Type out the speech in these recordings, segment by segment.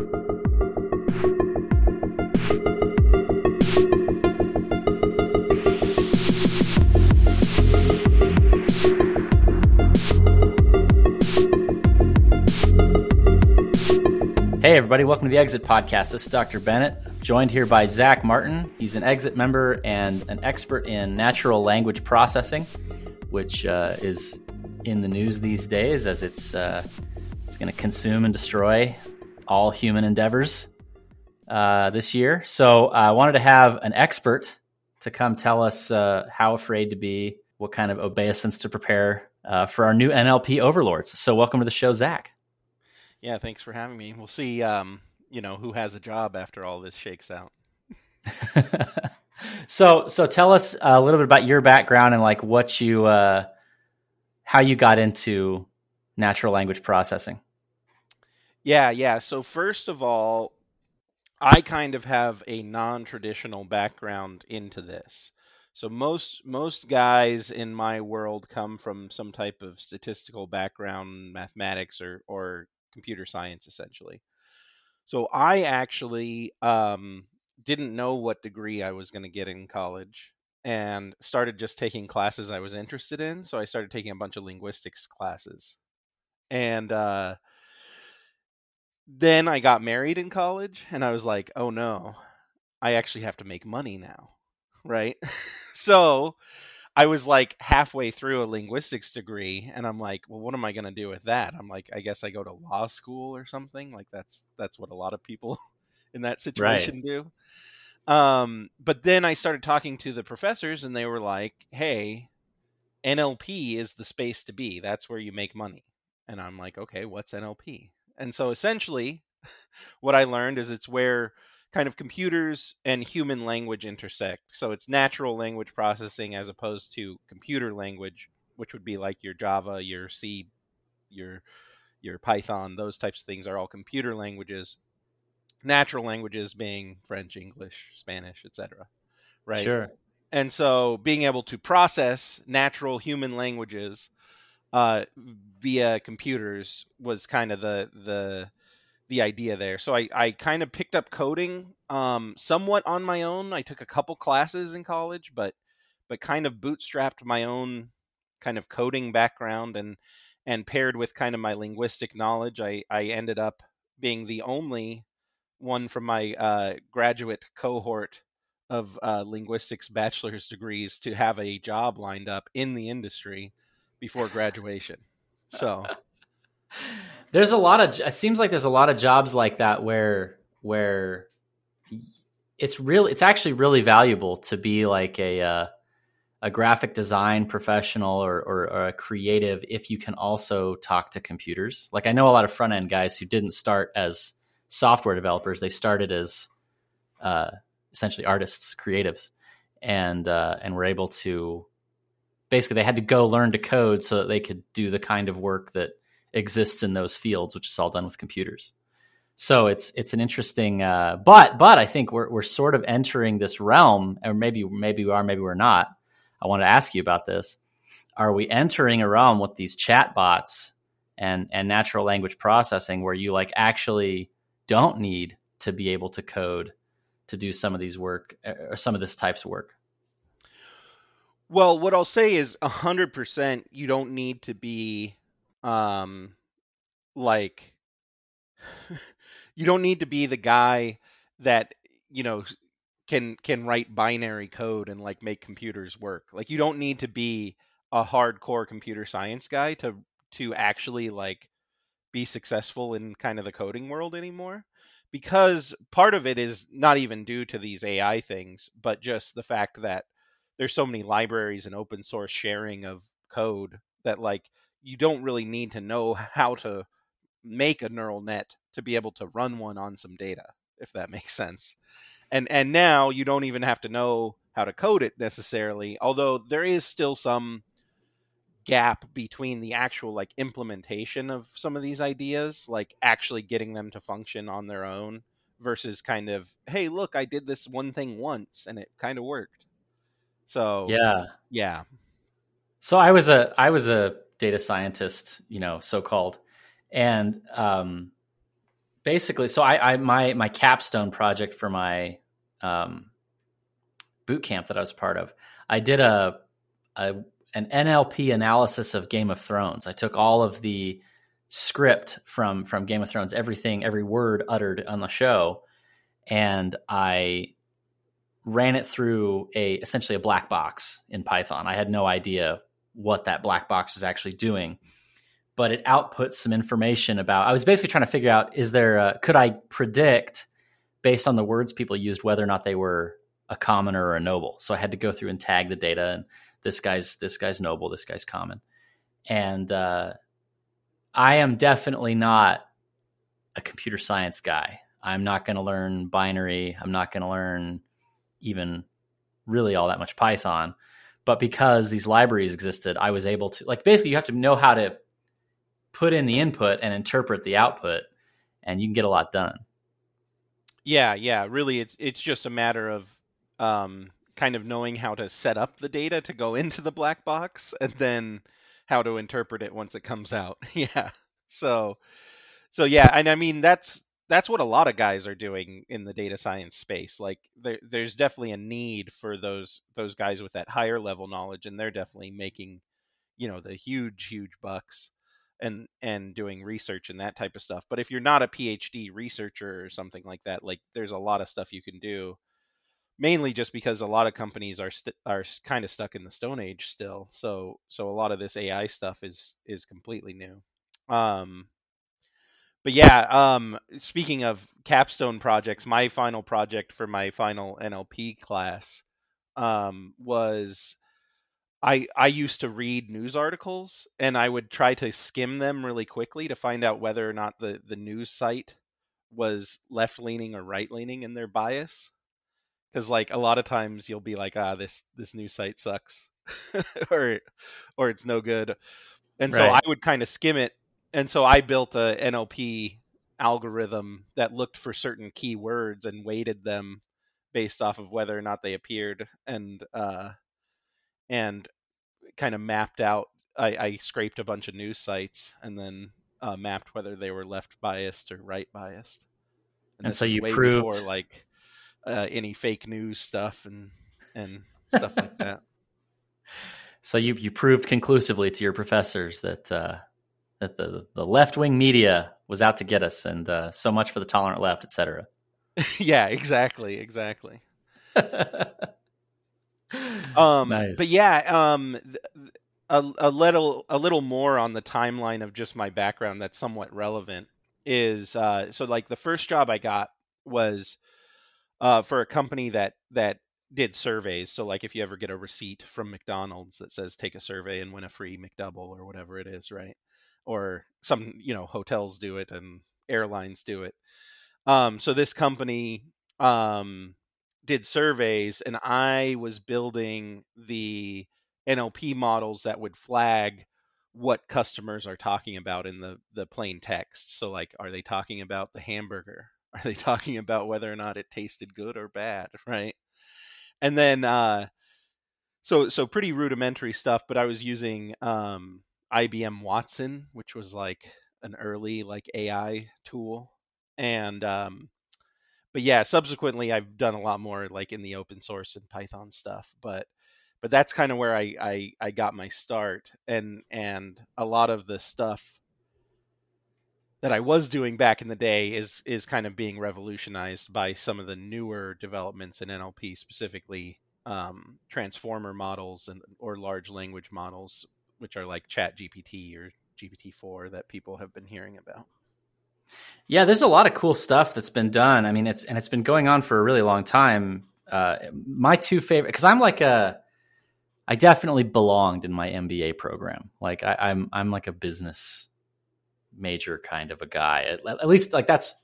Hey, everybody, welcome to the Exit Podcast. This is Dr. Bennett, joined here by Zach Martin. He's an Exit member and an expert in natural language processing, which uh, is in the news these days as it's, uh, it's going to consume and destroy all human endeavors uh, this year. So I wanted to have an expert to come tell us uh, how afraid to be, what kind of obeisance to prepare uh, for our new NLP overlords. So welcome to the show, Zach. Yeah, thanks for having me. We'll see, um, you know, who has a job after all this shakes out. so, so tell us a little bit about your background and like what you, uh, how you got into natural language processing. Yeah, yeah. So first of all, I kind of have a non-traditional background into this. So most most guys in my world come from some type of statistical background, mathematics or or computer science essentially. So I actually um, didn't know what degree I was going to get in college and started just taking classes I was interested in. So I started taking a bunch of linguistics classes. And uh, then I got married in college and I was like, oh no, I actually have to make money now. Right. so I was like halfway through a linguistics degree and I'm like, well, what am I going to do with that? I'm like, I guess I go to law school or something. Like that's that's what a lot of people in that situation right. do. Um, but then I started talking to the professors and they were like, "Hey, NLP is the space to be. That's where you make money." And I'm like, "Okay, what's NLP?" And so essentially what I learned is it's where kind of computers and human language intersect. So it's natural language processing as opposed to computer language, which would be like your Java, your C, your your Python, those types of things are all computer languages. Natural languages being French, English, Spanish, etc. Right? Sure. And so being able to process natural human languages uh, via computers was kind of the the the idea there. So I, I kind of picked up coding um, somewhat on my own. I took a couple classes in college, but but kind of bootstrapped my own kind of coding background and and paired with kind of my linguistic knowledge, I, I ended up being the only one from my uh, graduate cohort of uh, linguistics bachelor's degrees to have a job lined up in the industry before graduation. So there's a lot of it seems like there's a lot of jobs like that where where it's really it's actually really valuable to be like a uh, a graphic design professional or, or, or, a creative if you can also talk to computers. Like I know a lot of front end guys who didn't start as software developers; they started as uh, essentially artists, creatives, and uh, and were able to basically they had to go learn to code so that they could do the kind of work that exists in those fields, which is all done with computers. So it's it's an interesting, uh, but but I think we're we're sort of entering this realm, or maybe maybe we are, maybe we're not. I want to ask you about this. Are we entering a realm with these chat bots and and natural language processing where you like actually don't need to be able to code to do some of these work or some of this types of work? Well, what I'll say is 100% you don't need to be um like you don't need to be the guy that you know can can write binary code and like make computers work. Like you don't need to be a hardcore computer science guy to to actually like be successful in kind of the coding world anymore. Because part of it is not even due to these AI things but just the fact that there's so many libraries and open source sharing of code that like you don't really need to know how to make a neural net to be able to run one on some data if that makes sense. And and now you don't even have to know how to code it necessarily although there is still some gap between the actual like implementation of some of these ideas like actually getting them to function on their own versus kind of hey look i did this one thing once and it kind of worked so yeah yeah so i was a i was a data scientist, you know, so called. And um, basically, so I, I my my capstone project for my um, boot camp that I was part of, I did a, a an NLP analysis of Game of Thrones. I took all of the script from from Game of Thrones, everything, every word uttered on the show, and I ran it through a essentially a black box in Python. I had no idea what that black box was actually doing, but it outputs some information about. I was basically trying to figure out: is there a, could I predict based on the words people used whether or not they were a commoner or a noble? So I had to go through and tag the data and this guy's this guy's noble, this guy's common, and uh, I am definitely not a computer science guy. I'm not going to learn binary. I'm not going to learn even really all that much Python. But because these libraries existed, I was able to like basically you have to know how to put in the input and interpret the output, and you can get a lot done. Yeah, yeah. Really, it's it's just a matter of um, kind of knowing how to set up the data to go into the black box, and then how to interpret it once it comes out. yeah. So, so yeah, and I mean that's that's what a lot of guys are doing in the data science space. Like there, there's definitely a need for those those guys with that higher level knowledge, and they're definitely making, you know, the huge huge bucks, and and doing research and that type of stuff. But if you're not a PhD researcher or something like that, like there's a lot of stuff you can do. Mainly just because a lot of companies are st- are kind of stuck in the Stone Age still. So so a lot of this AI stuff is is completely new. Um, but yeah, um, speaking of capstone projects, my final project for my final NLP class um, was I I used to read news articles and I would try to skim them really quickly to find out whether or not the the news site was left leaning or right leaning in their bias. Because like a lot of times you'll be like, ah, this this news site sucks, or or it's no good, and so I would kind of skim it and so I built a NLP algorithm that looked for certain keywords and weighted them based off of whether or not they appeared and uh, and kind of mapped out. I, I, scraped a bunch of news sites and then uh, mapped whether they were left biased or right biased. And, and so you proved before, like uh, any fake news stuff and and stuff like that. So you you proved conclusively to your professors that uh, that the the left wing media was out to get us, and uh, so much for the tolerant left, etc. yeah, exactly, exactly. um, nice. but yeah, um, a, a little a little more on the timeline of just my background that's somewhat relevant is uh, so like the first job I got was uh, for a company that that did surveys. So like if you ever get a receipt from McDonald's that says take a survey and win a free McDouble or whatever it is, right? Or some you know hotels do it and airlines do it. Um, so this company um, did surveys, and I was building the NLP models that would flag what customers are talking about in the the plain text. So like, are they talking about the hamburger? Are they talking about whether or not it tasted good or bad? Right. And then uh, so so pretty rudimentary stuff, but I was using um, IBM Watson, which was like an early like AI tool, and um, but yeah, subsequently I've done a lot more like in the open source and Python stuff, but but that's kind of where I, I I got my start, and and a lot of the stuff that I was doing back in the day is is kind of being revolutionized by some of the newer developments in NLP, specifically um, transformer models and or large language models, which are like Chat GPT or GPT-4 that people have been hearing about. Yeah, there's a lot of cool stuff that's been done. I mean, it's and it's been going on for a really long time. Uh, my two favorite, because I'm like a, I definitely belonged in my MBA program. Like I, I'm, I'm like a business major kind of a guy. At, at, least like that's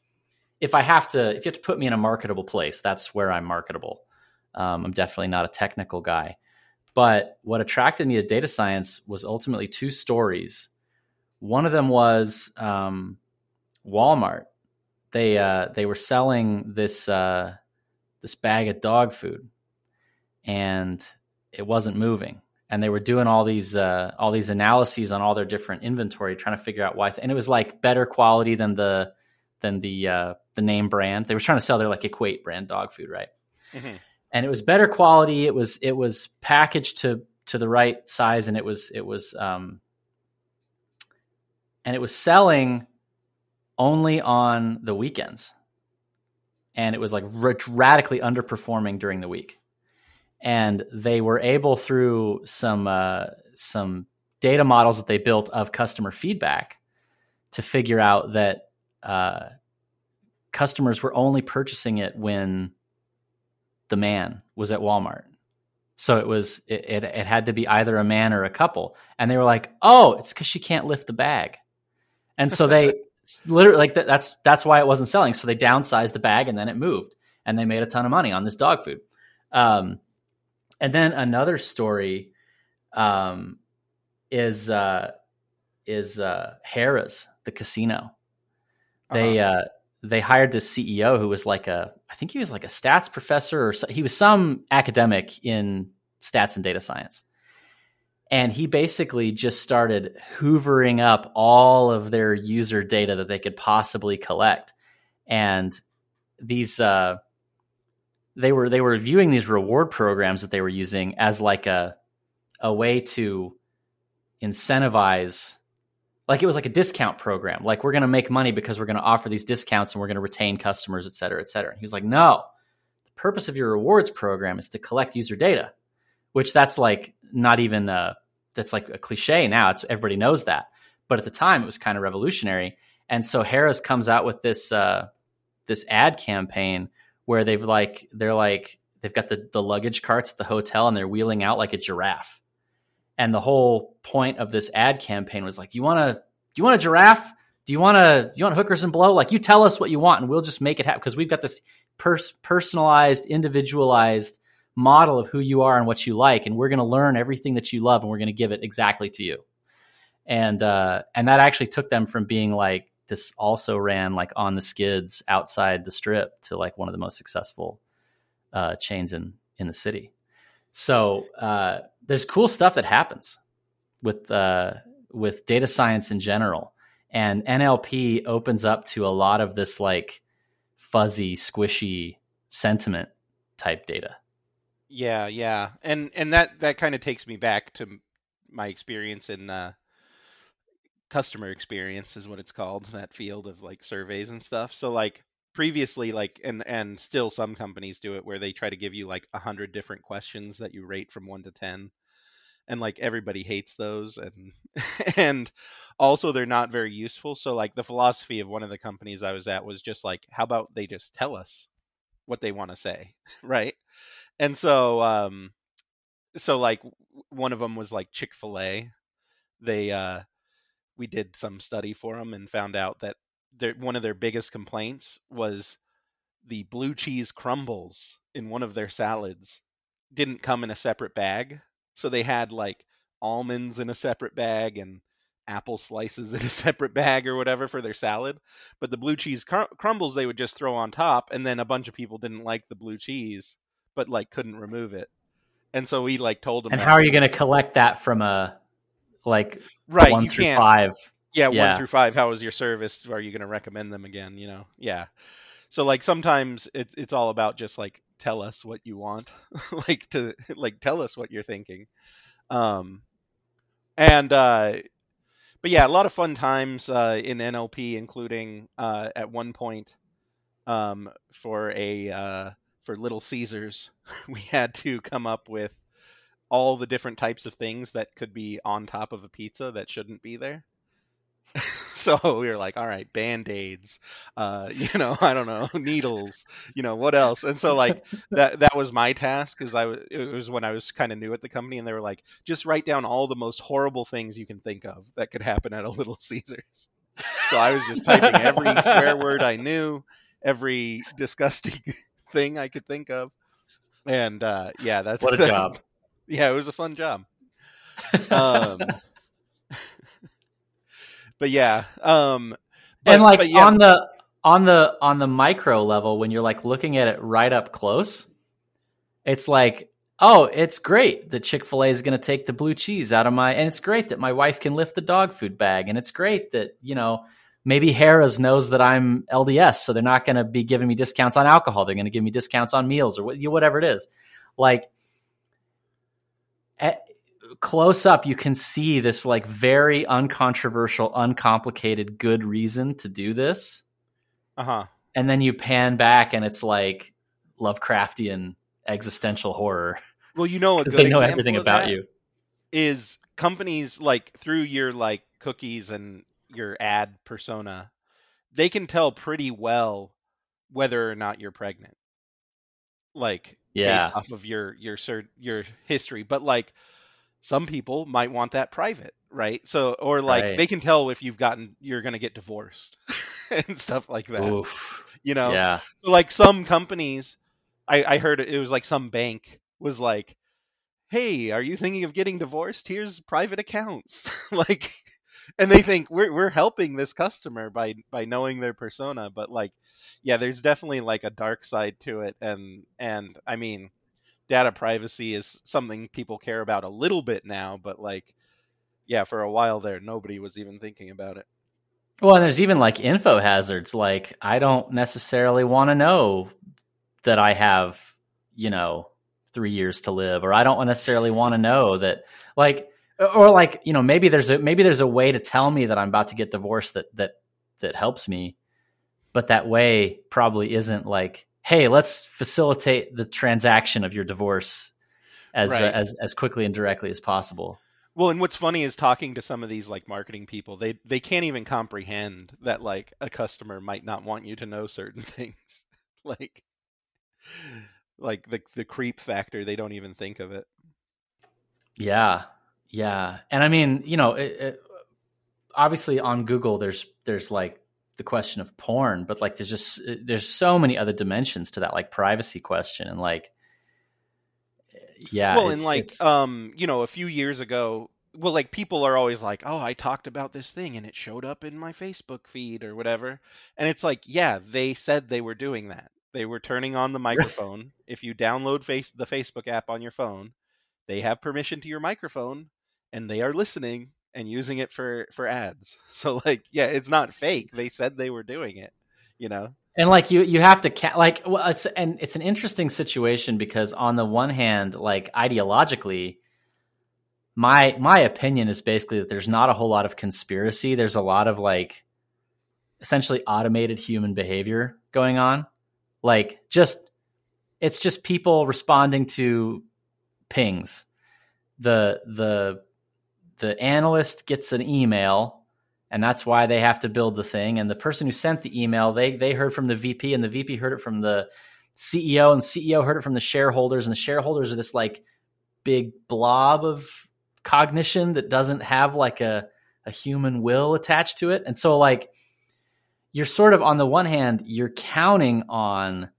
if I have to, if you have to put me in a marketable place, that's where I'm marketable. Um, I'm definitely not a technical guy. But what attracted me to data science was ultimately two stories. One of them was um, Walmart. They uh, they were selling this uh, this bag of dog food, and it wasn't moving. And they were doing all these uh, all these analyses on all their different inventory, trying to figure out why. Th- and it was like better quality than the than the uh, the name brand. They were trying to sell their like Equate brand dog food, right? Mhm. And it was better quality. It was it was packaged to to the right size, and it was it was um, and it was selling only on the weekends, and it was like radically underperforming during the week. And they were able through some uh, some data models that they built of customer feedback to figure out that uh, customers were only purchasing it when the man was at Walmart. So it was it, it, it had to be either a man or a couple, and they were like, "Oh, it's because she can't lift the bag," and so they literally like that, that's that's why it wasn't selling. So they downsized the bag, and then it moved, and they made a ton of money on this dog food. Um, and then another story um, is uh, is uh, Harrah's, the casino. They uh, they hired this CEO who was like a I think he was like a stats professor or so, he was some academic in stats and data science. And he basically just started hoovering up all of their user data that they could possibly collect. And these uh, they were they were viewing these reward programs that they were using as like a a way to incentivize like it was like a discount program. Like we're going to make money because we're going to offer these discounts and we're going to retain customers, et cetera, et cetera. And he was like, no, the purpose of your rewards program is to collect user data, which that's like not even a, that's like a cliche now. It's everybody knows that. But at the time it was kind of revolutionary. And so Harrah's comes out with this, uh, this ad campaign where they've like, they're like, they've got the, the luggage carts at the hotel and they're wheeling out like a giraffe and the whole point of this ad campaign was like you want to you want a giraffe? Do you want to you want hookers and blow? Like you tell us what you want and we'll just make it happen. Because we've got this pers- personalized individualized model of who you are and what you like and we're going to learn everything that you love and we're going to give it exactly to you. And uh and that actually took them from being like this also ran like on the skids outside the strip to like one of the most successful uh chains in in the city so uh, there's cool stuff that happens with uh, with data science in general, and NLP opens up to a lot of this like fuzzy, squishy sentiment type data. Yeah, yeah, and and that that kind of takes me back to my experience in uh, customer experience is what it's called that field of like surveys and stuff. So like previously like and and still some companies do it where they try to give you like a hundred different questions that you rate from one to ten and like everybody hates those and and also they're not very useful. So like the philosophy of one of the companies i was at was just like how about they just tell us what they want to say? Right? And so um so like one of them was like chick-fil-a. They uh we did some study for them and found out that their one of their biggest complaints was the blue cheese crumbles in one of their salads didn't come in a separate bag. So they had like almonds in a separate bag and apple slices in a separate bag or whatever for their salad. But the blue cheese cr- crumbles they would just throw on top and then a bunch of people didn't like the blue cheese but like couldn't remove it. And so we like told them And how are you going to collect that from a like right one you through can't five? Yeah, Yeah. one through five. How was your service? Are you going to recommend them again? You know, yeah. So like sometimes it, it's all about just like tell us what you want, like to like tell us what you're thinking. Um, and uh, but yeah, a lot of fun times uh, in NLP, including uh, at one point um, for a uh, for Little Caesars, we had to come up with all the different types of things that could be on top of a pizza that shouldn't be there. so we were like, all right, band aids, uh, you know, I don't know, needles, you know, what else? And so like that that was my task because I w- it was when I was kind of new at the company, and they were like, just write down all the most horrible things you can think of that could happen at a Little Caesars. So I was just typing every swear word I knew, every disgusting thing I could think of, and uh, yeah, that's What a job. yeah, it was a fun job. Um, but yeah, um, but- and like yeah, on the on the on the micro level when you're like looking at it right up close it's like oh it's great that chick-fil-a is going to take the blue cheese out of my and it's great that my wife can lift the dog food bag and it's great that you know maybe Harrah's knows that I'm LDS, so they're not going to be giving me discounts on alcohol. They're going to give me discounts on meals or whatever it is. Like close up, you can see this like very uncontroversial, uncomplicated, good reason to do this. Uh huh. And then you pan back, and it's like Lovecraftian existential horror. Well, you know, because they know everything about you. Is companies like through your like cookies and your ad persona, they can tell pretty well whether or not you're pregnant. Like yeah. based off of your your your history, but like some people might want that private, right? So or like right. they can tell if you've gotten you're going to get divorced and stuff like that. Oof. You know. Yeah. So like some companies I I heard it, it was like some bank was like hey, are you thinking of getting divorced? Here's private accounts. like and they think we're we're helping this customer by by knowing their persona, but like yeah, there's definitely like a dark side to it and and I mean data privacy is something people care about a little bit now, but like yeah, for a while there nobody was even thinking about it. Well, and there's even like info hazards like I don't necessarily want to know that I have, you know, 3 years to live or I don't necessarily want to know that like or like you know maybe there's a maybe there's a way to tell me that i'm about to get divorced that that that helps me but that way probably isn't like hey let's facilitate the transaction of your divorce as Right. uh, as as quickly and directly as possible Well, and what's funny is talking to some of these like marketing people, they they can't even comprehend that like a customer might not want you to know certain things. like like the the creep factor, they don't even think of it. yeah yeah and i mean you know it, it, obviously on google there's there's like the question of porn but like there's just there's so many other dimensions to that like privacy question and like yeah well, and like it's- um, you know, a few years ago, well, like people are always like, "Oh, I talked about this thing and it showed up in my Facebook feed or whatever." And it's like, yeah, they said they were doing that. They were turning on the microphone. if you download face the Facebook app on your phone, they have permission to your microphone and they are listening and using it for for ads. So like, yeah, it's not fake. They said they were doing it, you know. and like you you have to ca- like well it's and it's an interesting situation because on the one hand like ideologically my my opinion is basically that there's not a whole lot of conspiracy there's a lot of like essentially automated human behavior going on like just it's just people responding to pings the the the analyst gets an email and that's why they have to build the thing. And the person who sent the email they they heard from the VP and the VP heard it from the CEO and CEO heard it from the shareholders. And the shareholders are this like big blob of cognition that doesn't have like a a human will attached to it. And so like you're sort of on the one hand you're counting on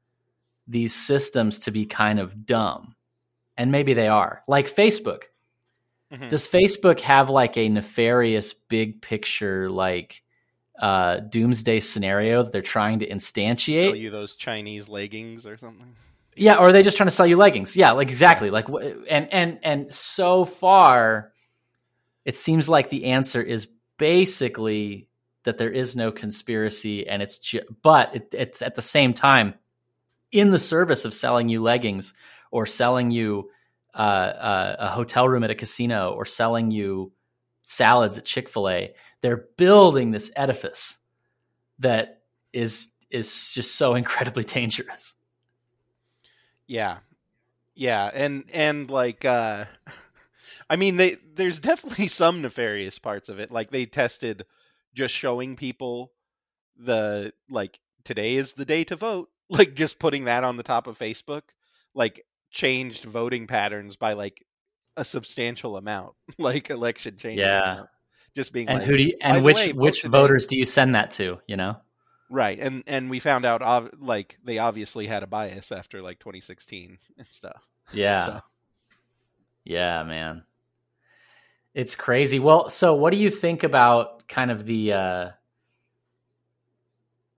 these systems to be kind of dumb. And maybe they are. Like Facebook Mhm. does Facebook have like a nefarious big picture like uh doomsday scenario that they're trying to Sell instantiate? you those Chinese leggings or something. Yeah, or are they just trying to sell you leggings? Yeah, like exactly. Like and and and so far it seems like the answer is basically that there is no conspiracy and it's ju- but it, it's at the same time in the service of selling you leggings or selling you uh, a hotel room at a casino or selling you salads at Chick-fil-A they're building this edifice that is is just so incredibly dangerous Yeah. Yeah, and and like uh I mean they there's definitely some nefarious parts of it. Like they tested just showing people the like today is the day to vote. Like just putting that on the top of Facebook like changed voting patterns by like a substantial amount. like election changes. Yeah. amount. Just being and like who do you, and which way, which today." voters do you send that to you know Right, and and we found out like they obviously had a bias after like 2016 and stuff. yeah So yeah man it's crazy well so what do you think about kind of the uh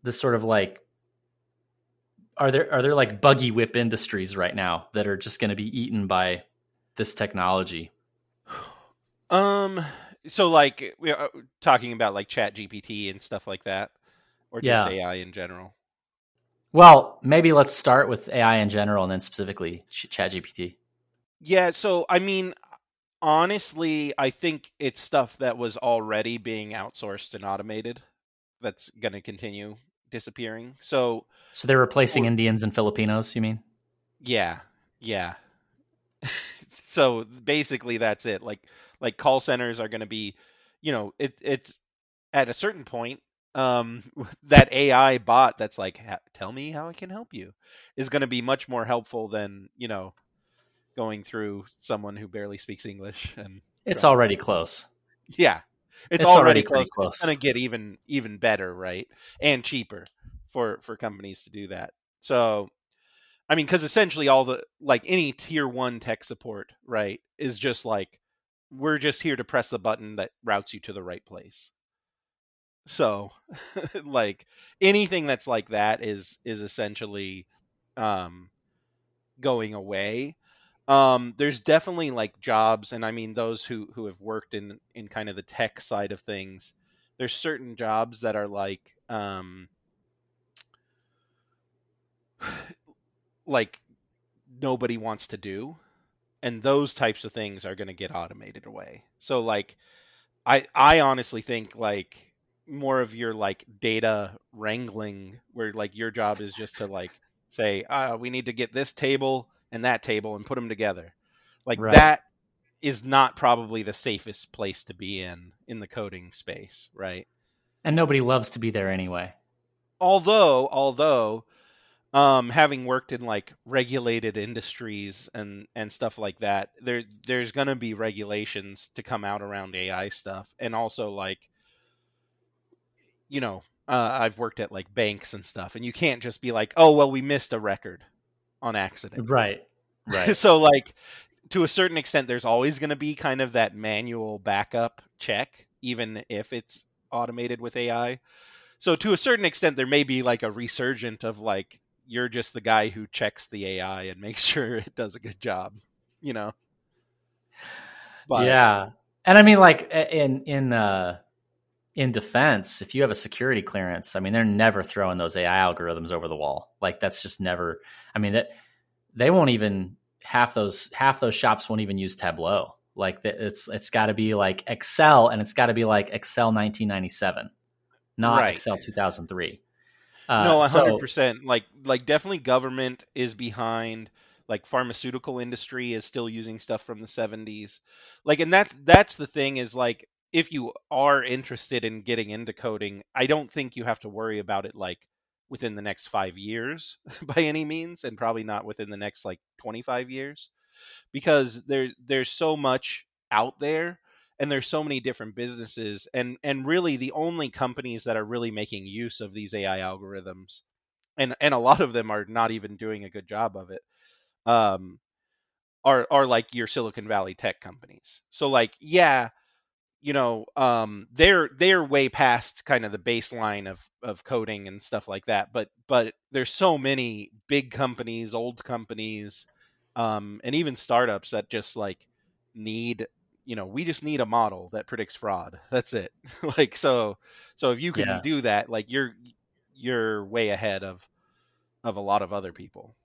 the sort of like are there are there like buggy whip industries right now that are just going to be eaten by this technology Um, so like we are talking about like Chat GPT and stuff like that, or just Yeah. AI in general. Well, maybe let's start with AI in general and then specifically Ch- ChatGPT. Yeah, so I mean, honestly, I think it's stuff that was already being outsourced and automated that's going to continue disappearing. So, So they're replacing Indians and Filipinos, you mean? yeah, yeah. so basically that's it. Like like call centers are going to be, you know, it it's at a certain point um that AI bot that's like tell me how I can help you is going to be much more helpful than, you know, going through someone who barely speaks English and It's already close. Yeah. It's, It's already, already close. close. It's going to get even even better, right? And cheaper for for companies to do that. So I mean cuz essentially all the like any tier 1 tech support, right, is just like we're just here to press the button that routes you to the right place. So like anything that's like that is is essentially um going away um there's definitely like jobs and i mean those who who have worked in in kind of the tech side of things there's certain jobs that are like um like nobody wants to do and those types of things are going to get automated away. So like i i honestly think like more of your like data wrangling where like your job is just to like say uh, we need to get this table and that table and put them together like Right. that is not probably the safest place to be in in the coding space right And nobody loves to be there anyway. although although um having worked in like regulated industries and and stuff like that there there's going to be regulations to come out around AI stuff and also like you know uh, I've worked at like banks and stuff and you can't just be like oh well we missed a record on accident Right. Right. so like to a certain extent there's always going to be kind of that manual backup check even if it's automated with AI so to a certain extent there may be like a resurgent of like you're just the guy who checks the AI and makes sure it does a good job you know but yeah. And I mean like in in uh in defense, if you have a security clearance, I mean they're never throwing those AI algorithms over the wall. Like that's just never I mean that they won't even half those half those shops won't even use Tableau. Like it's it's got to be like Excel and it's got to be like Excel 1997, not Right. Excel 2003. Uh, no, so- hundred percent. Like, like definitely government is behind. Like, pharmaceutical industry is still using stuff from the seventies. Like, and that's that's the thing is like, if you are interested in getting into coding, I don't think you have to worry about it like within the next five years by any means, and probably not within the next like twenty five years, because there's there's so much out there and there's so many different businesses and and really the only companies that are really making use of these AI algorithms and and a lot of them are not even doing a good job of it um are are like your Silicon Valley tech companies. So like yeah, you know, um they're they're way past kind of the baseline of of coding and stuff like that, but but there's so many big companies, old companies um and even startups that just like need you know we just need a model that predicts fraud that's it like so so if you can Yeah. do that like you're you're way ahead of of a lot of other people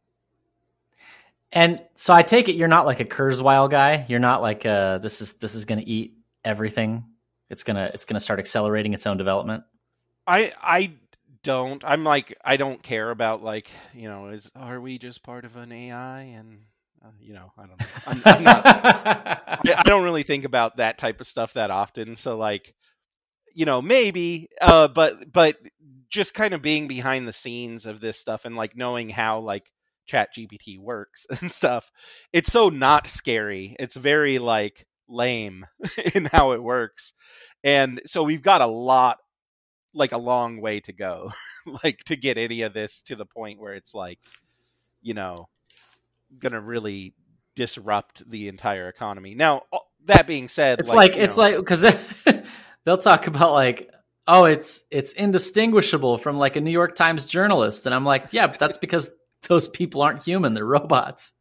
And so I take it you're not like a Kurzweil guy. You're not like uh this is this is going to eat everything. It's gonna it's gonna start accelerating its own development. i i don't i'm like i don't care about like you know is are we just part of an ai and uh, you know i don't know I'm, I'm not I, I don't really think about that type of stuff that often so like you know maybe uh but but just kind of being behind the scenes of this stuff and like knowing how like chat gpt works and stuff it's so not scary it's very like lame in how it works and so we've got a lot like a long way to go like to get any of this to the point where it's like you know gonna really disrupt the entire economy now that being said it's like, you it's know- like because they'll talk about like oh it's it's indistinguishable from like a New York Times journalist, and I'm like yeah, but that's because those people aren't human; they're robots.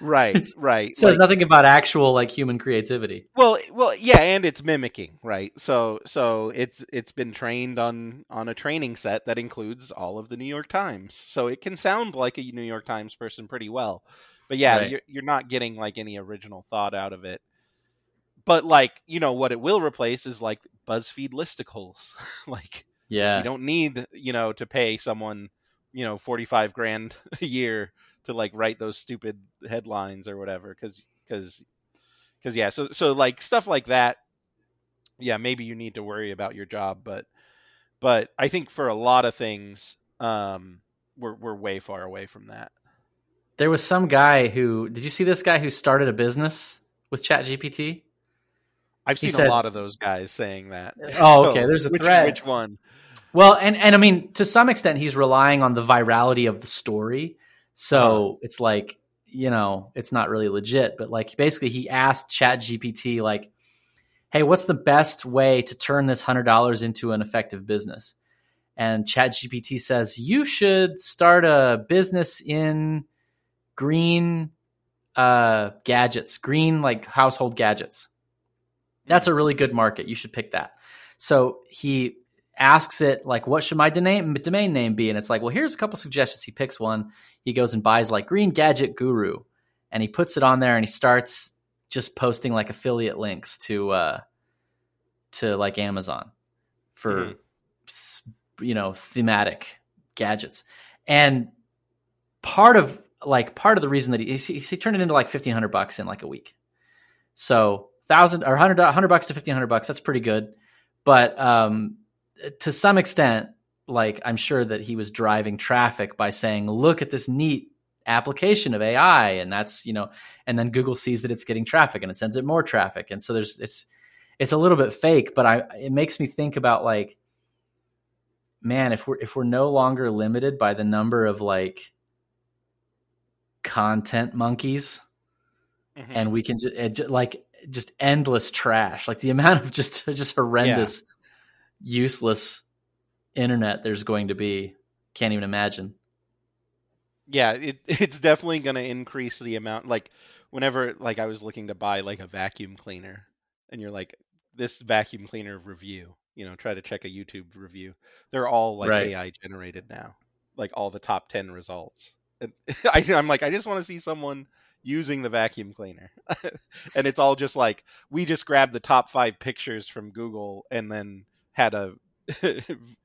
Right, It's- right. Says Like- nothing about actual like human creativity. Well, well, yeah, and it's mimicking, right? So, so it's it's been trained on on a training set that includes all of the New York Times, so it can sound like a New York Times person pretty well. But yeah, Right. you're you're not getting like any original thought out of it. But like, you know, what it will replace is like BuzzFeed listicles. like, Yeah. you don't need, you know, to pay someone, you know, forty five grand a year to like write those stupid headlines or whatever, because because because yeah so so like stuff like that yeah maybe you need to worry about your job but but i think for a lot of things um we're we're way far away from that There was some guy who did you see this guy who started a business with chat gpt i've seen said- a lot of those guys saying that Oh, okay, there's a which, thread. which one Well, and and I mean, to some extent, he's relying on the virality of the story. So it's like, you know, it's not really legit. But like, basically, he asked Chat GPT, like, "Hey, what's the best way to turn this hundred dollars into an effective business?" And Chat GPT says, "You should start a business in green uh, gadgets, green like household gadgets. That's a really good market. You should pick that." So he asks it like what should my domain domain name be and it's like well here's a couple suggestions he picks one he goes and buys like green gadget guru and he puts it on there and he starts just posting like affiliate links to uh to like amazon for Mhm. you know thematic gadgets. And part of like part of the reason that he he, he turned it into like 1500 bucks in like a week. So thousand or 100 100 bucks to 1500 bucks that's pretty good. But um to some extent, like I'm sure that he was driving traffic by saying, "Look at this neat application of AI," and that's you know, and then Google sees that it's getting traffic and it sends it more traffic, and so there's it's it's a little bit fake, but I it makes me think about like, man, if we're if we're no longer limited by the number of like content monkeys Mhm. and we can just like just endless trash like the amount of just just horrendous useless internet there's going to be can't even imagine. Yeah it it's definitely going to increase the amount like whenever like i was looking to buy like a vacuum cleaner and you're like this vacuum cleaner review you know try to check a youtube review. They're all like Right. ai generated now like all the top 10 results. And I, i'm like i just want to see someone using the vacuum cleaner. And it's all just like we just grabbed the top five pictures from google and then had a,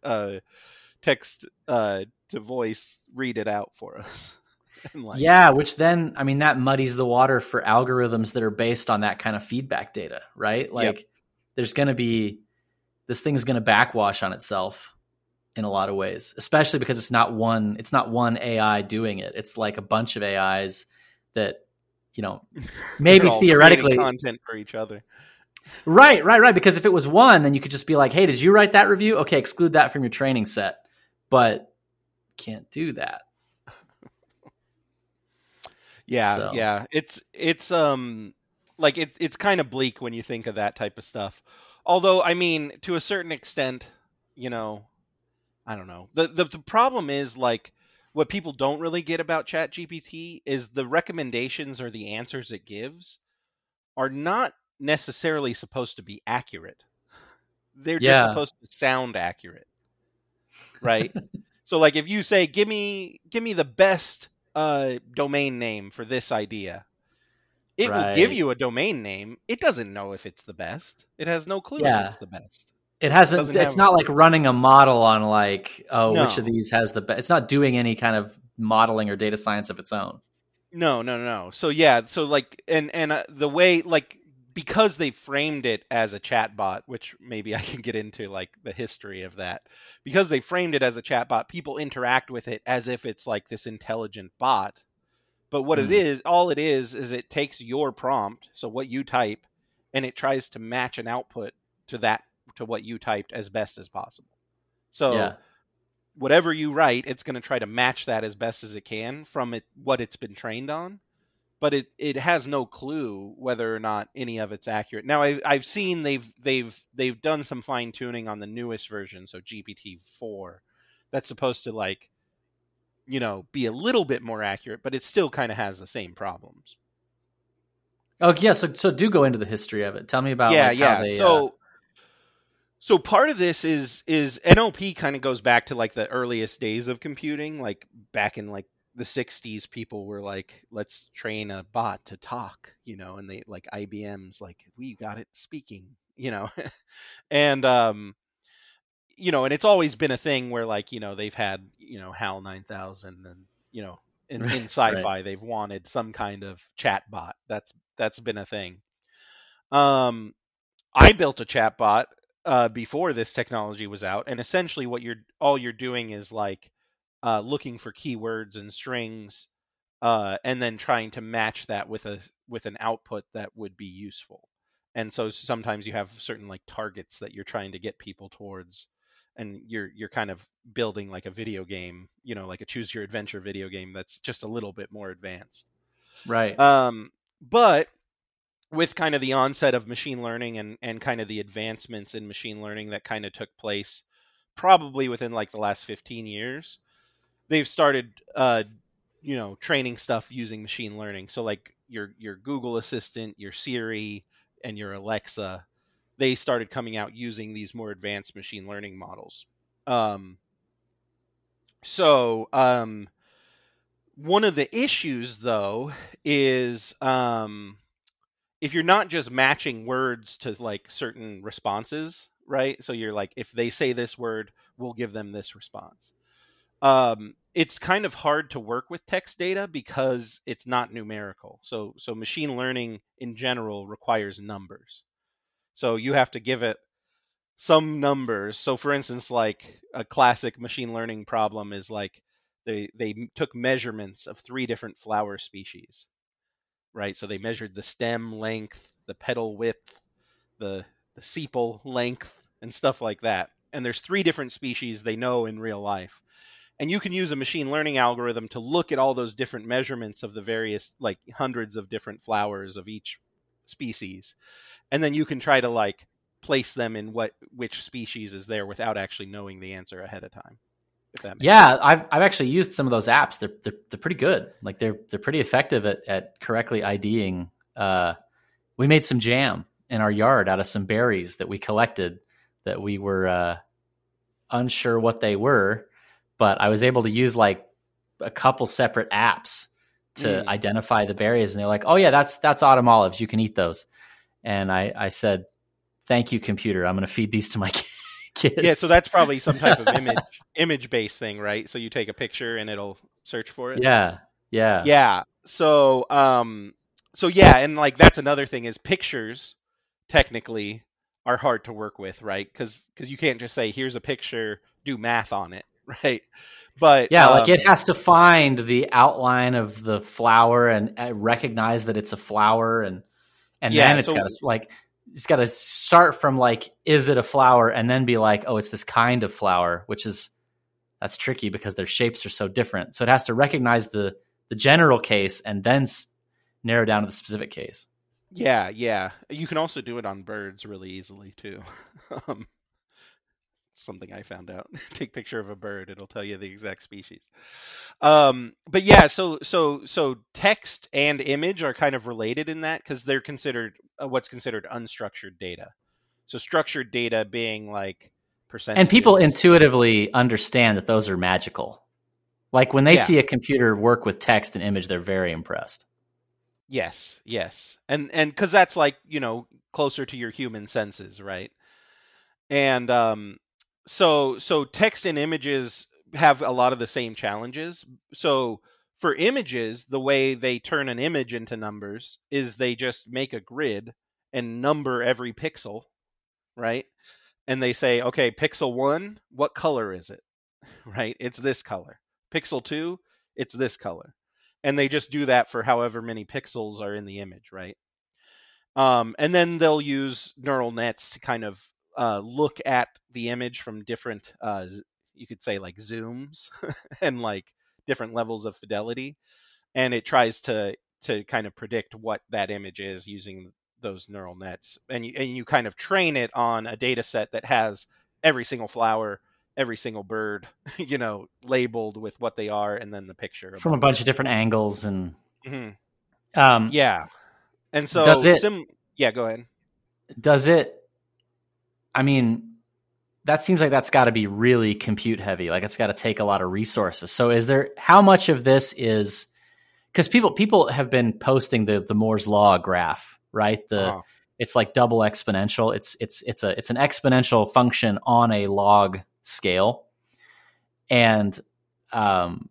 a text uh, to voice read it out for us. Like, yeah which then i mean that muddies the water for algorithms that are based on that kind of feedback data right? Like there's going to be this thing is going to backwash on itself in a lot of ways especially because it's not one it's not one ai doing it. It's like a bunch of ais that you know maybe they're all creating theoretically content for each other Right, right, right. Because if it was one, then you could just be like, "Hey, did you write that review? Okay, exclude that from your training set." But can't do that. Yeah, So- yeah. It's it's um like it's it's kind of bleak when you think of that type of stuff. Although I mean, to a certain extent, you know, I don't know. The the, the problem is like what people don't really get about ChatGPT is the recommendations or the answers it gives are not necessarily supposed to be accurate. They're Yeah. just supposed to sound accurate. Right? so like if you say give me give me the best uh domain name for this idea. It will give you a domain name. It doesn't know if it's the best. It has no clue Yeah. if it's the best. It hasn't. Doesn't it's have- not like running a model on like, oh, which of these has the best. It's not doing any kind of modeling or data science of its own. No, no, no, no. So yeah, so like, and and uh, the way like because they framed it as a chatbot, which maybe I can get into like the history of that. Because they framed it as a chatbot, people interact with it as if it's like this intelligent bot. But what it Hmm. is, all it is, is it takes your prompt, so what you type, and it tries to match an output to that to what you typed as best as possible. So Yeah. whatever you write, it's going to try to match that as best as it can from it what it's been trained on. But it, it has no clue whether or not any of it's accurate. Now I, I've seen they've they've they've done some fine tuning on the newest version, so GPT four, that's supposed to like you know, be a little bit more accurate, but it still kind of has the same problems. Oh yeah, so so do go into the history of it. Tell me about yeah, like, yeah. how they, so uh, so part of this is is NLP kind of goes back to like the earliest days of computing, like back in like the 60s people were like let's train a bot to talk, you know, and they like IBM's like we got it speaking, you know. and um you know, and it's always been a thing where like, you know, they've had, you know, HAL 9000 and, you know, in, in sci-fi Right. they've wanted some kind of chat bot. That's that's been a thing. Um I built a chat bot uh, before this technology was out, and essentially what you're all you're doing is like uh, looking for keywords and strings, uh, and then trying to match that with a with an output that would be useful. And so sometimes you have certain like targets that you're trying to get people towards, and you're you're kind of building like a video game, you know, like a choose your adventure video game that's just a little bit more advanced. right. Um, but with kind of the onset of machine learning and, and kind of the advancements in machine learning that kind of took place probably within like the last 15 years, they've started, uh, you know, training stuff using machine learning. So like your your Google Assistant, your Siri, and your Alexa, they started coming out using these more advanced machine learning models. Um, so um, one of the issues though is um, if you're not just matching words to like certain responses, right? So you're like, if they say this word, we'll give them this response. Um, it's kind of hard to work with text data because it's not numerical. So so machine learning in general requires numbers. So you have to give it some numbers. So for instance, like a classic machine learning problem is like they they took measurements of three different flower species right? So they measured the stem length, the petal width, the the sepal length, and stuff like that. And there's three different species they know in real life. And you can use a machine learning algorithm to look at all those different measurements of the various like hundreds of different flowers of each species. And then you can try to like place them in what which species is there without actually knowing the answer ahead of time. If that makes Yeah, sense. I've I've actually used some of those apps. They're they're, they're pretty good. Like they're they're pretty effective at at correctly IDing. Uh, we made some jam in our yard out of some berries that we collected that we were uh, unsure what they were, but I was able to use like a couple separate apps to Mm. identify the berries, and they're like, "Oh yeah, that's that's autumn olives. You can eat those." And I I said, "Thank you, computer. I'm going to feed these to my kids." Yeah, so that's probably some type of image image based thing, right? So you take a picture and it'll search for it. yeah, yeah, Yeah. So um so yeah, and like that's another thing is pictures technically are hard to work with, right? Cuz cuz you can't just say here's a picture, do math on it, right? But Yeah, like um, it has to find the outline of the flower and uh, recognize that it's a flower, and and Yeah, then it's so- got to like it's got to start from like is it a flower, and then be like oh it's this kind of flower, which is that's tricky because their shapes are so different. So it has to recognize the the general case and then s- narrow down to the specific case. Yeah, yeah. You can also do it on birds really easily too. um, something I found out. Take picture of a bird, it'll tell you the exact species. Um, but yeah, so so so text and image are kind of related in that because they're considered uh, what's considered unstructured data. So structured data being like percent And people intuitively understand that those are magical. Like when they Yeah. see a computer work with text and image, they're very impressed. Yes, yes. And and cuz that's like, you know, closer to your human senses, right? And um so so text and images have a lot of the same challenges. So for images, the way they turn an image into numbers is they just make a grid and number every pixel, right? And they say, okay, pixel 1, what color is it? Right? It's this color. Pixel 2, it's this color and they just do that for however many pixels are in the image, right? Um, and then they'll use neural nets to kind of uh, look at the image from different, uh, you could say like zooms and like different levels of fidelity, and it tries to to kind of predict what that image is using those neural nets, and you, and you kind of train it on a data set that has every single flower, every single bird, you know, labeled with what they are and then the picture from a bunch of different angles and Mhm. um Yeah. And so Does it- sim- yeah, go ahead. does it i mean that seems like that's got to be really compute heavy like it's got to take a lot of resources. So is there how much of this is because people people have been posting the the moore's law graph right? The Uh-huh. it's like double exponential. It's it's it's a it's an exponential function on a log scale. And um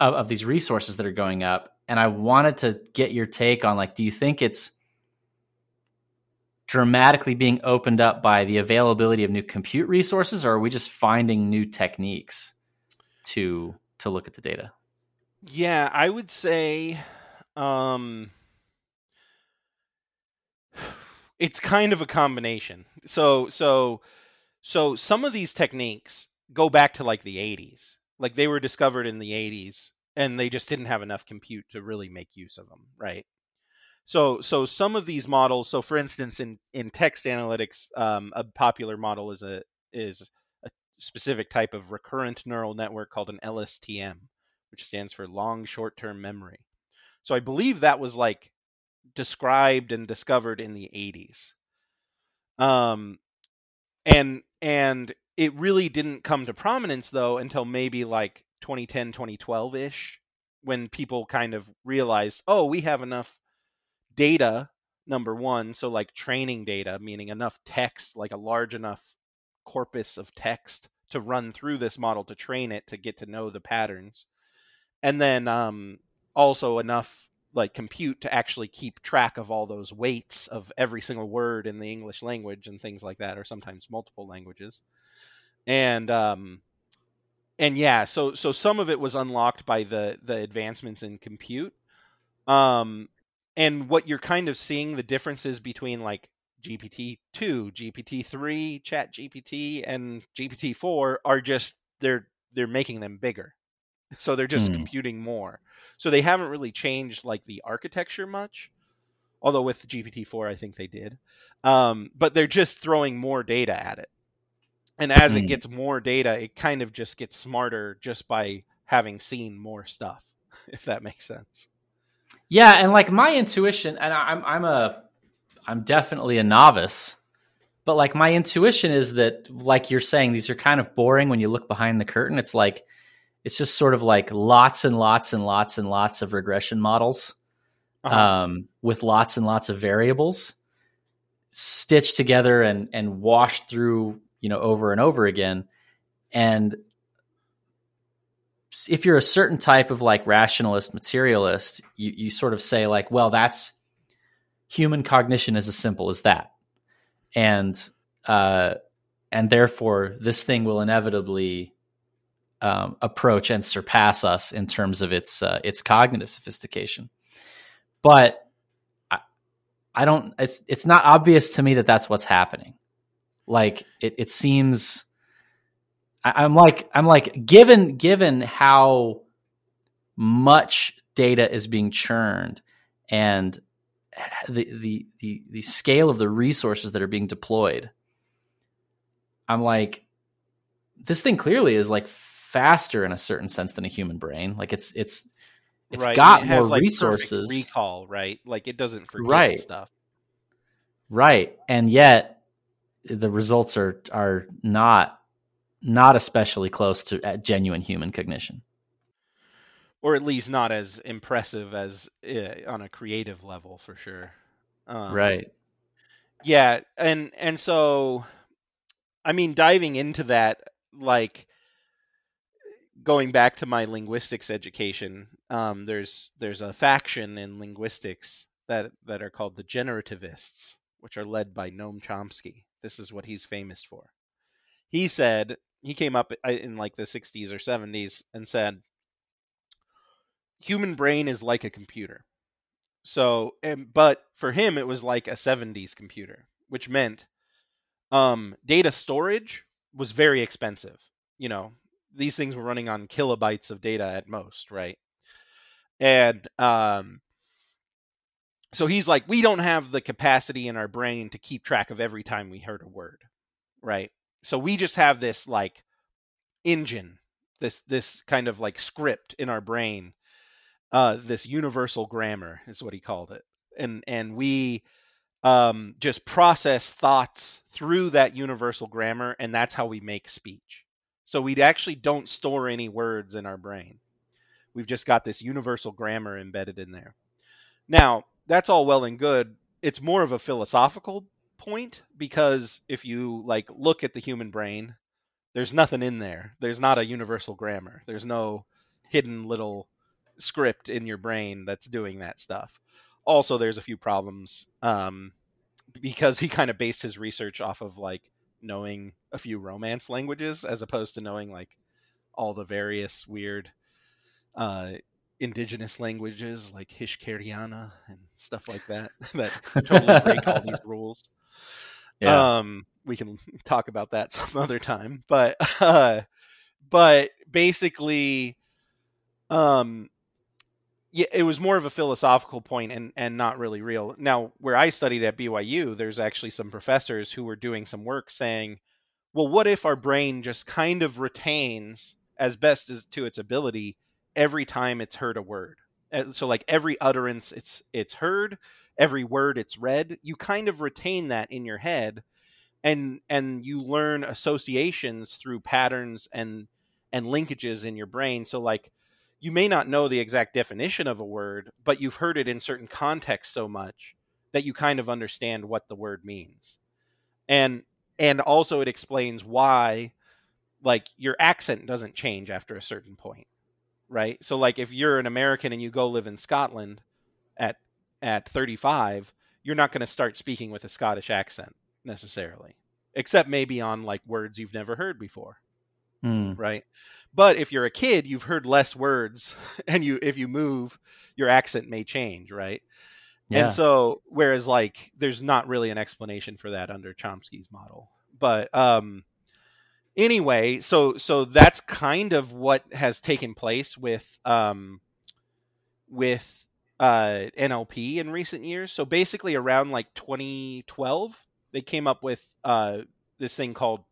of, of these resources that are going up and i wanted to get your take on like do you think it's dramatically being opened up by the availability of new compute resources or are we just finding new techniques to to look at the data Yeah, I would say um it's kind of a combination. So so so some of these techniques go back to like the 80s. Like they were discovered in the 80s and they just didn't have enough compute to really make use of them, right? So so some of these models, so for instance in in text analytics, um, a popular model is a is a specific type of recurrent neural network called an LSTM, which stands for long short-term memory. So I believe that was like described and discovered in the 80s. Um, and and it really didn't come to prominence though until maybe like 2010, 2012 ish, when people kind of realized, oh, we have enough data. Number one, so like training data, meaning enough text, like a large enough corpus of text to run through this model to train it to get to know the patterns, and then um, also enough like compute to actually keep track of all those weights of every single word in the English language and things like that, or sometimes multiple languages. And um, and yeah, so so some of it was unlocked by the the advancements in compute. Um, and what you're kind of seeing the differences between like GPT two, GPT three, Chat GPT, and GPT four are just they're they're making them bigger. So they're just Hmm. computing more. So they haven't really changed like the architecture much. Although with GPT-4, I think they did. Um, but they're just throwing more data at it. And as Hmm. it gets more data, it kind of just gets smarter just by having seen more stuff, if that makes sense. Yeah, and like my intuition, and I'm I'm a I'm definitely a novice, but like my intuition is that, like you're saying, these are kind of boring when you look behind the curtain. It's like it's just sort of like lots and lots and lots and lots of regression models Uh-huh. um, with lots and lots of variables stitched together and and washed through, you know, over and over again. And if you're a certain type of like rationalist materialist, you, you sort of say like, well, that's human cognition is as simple as that. And uh and therefore this thing will inevitably um, approach and surpass us in terms of its uh, its cognitive sophistication. But I, I don't. It's it's not obvious to me that that's what's happening. Like it, it seems. I, I'm like I'm like given given how much data is being churned and the the the the scale of the resources that are being deployed. I'm like, this thing clearly is like faster in a certain sense than a human brain. Like it's it's it's right. got it has, more like, resources, recall, right? Like it doesn't forget Right. stuff. right? And yet the results are are not not especially close to genuine human cognition. Or at least not as impressive as uh, on a creative level, for sure. Um, right. Yeah, and and so I mean diving into that like going back to my linguistics education, um, there's there's a faction in linguistics that that are called the generativists, which are led by Noam Chomsky. This is what he's famous for. He said he came up uh, in like the 60s or 70s and said human brain is like a computer. So, and, but for him, it was like a 70s computer, which meant um, data storage was very expensive. You know, these things were running on kilobytes of data at most, right? And um, so he's like, we don't have the capacity in our brain to keep track of every time we heard a word, right? So we just have this like engine, this this kind of like script in our brain, uh, this universal grammar is what he called it, and and we um, just process thoughts through that universal grammar, and that's how we make speech. So we actually don't store any words in our brain. We've just got this universal grammar embedded in there. Now, that's all well and good. It's more of a philosophical point because if you like look at the human brain, there's nothing in there. There's not a universal grammar. There's no hidden little script in your brain that's doing that stuff. Also, there's a few problems um, because he kind of based his research off of like knowing a few romance languages as opposed to knowing like all the various weird uh, indigenous languages like Hixkaryana and stuff like that that totally break all these rules. Yeah. Um, we can talk about that some other time, but uh, but basically, um, yeah, it was more of a philosophical point and and not really real. Now, where I studied at BYU, there's actually some professors who were doing some work saying, well, what if our brain just kind of retains as best as to its ability every time it's heard a word. So like every utterance it's it's heard, every word it's read, you kind of retain that in your head and and you learn associations through patterns and and linkages in your brain. So like you may not know the exact definition of a word, but you've heard it in certain contexts so much that you kind of understand what the word means. And and also it explains why like your accent doesn't change after a certain point right? So like if you're an American and you go live in Scotland at at 35, you're not going to start speaking with a Scottish accent necessarily, except maybe on like words you've never heard before. Mm. Right? But if you're a kid, you've heard less words and you if you move, your accent may change, right? Yeah. And so whereas like there's not really an explanation for that under Chomsky's model. But um anyway, so so that's kind of what has taken place with um, with uh, NLP in recent years. So basically, around like 2012, they came up with uh, this thing called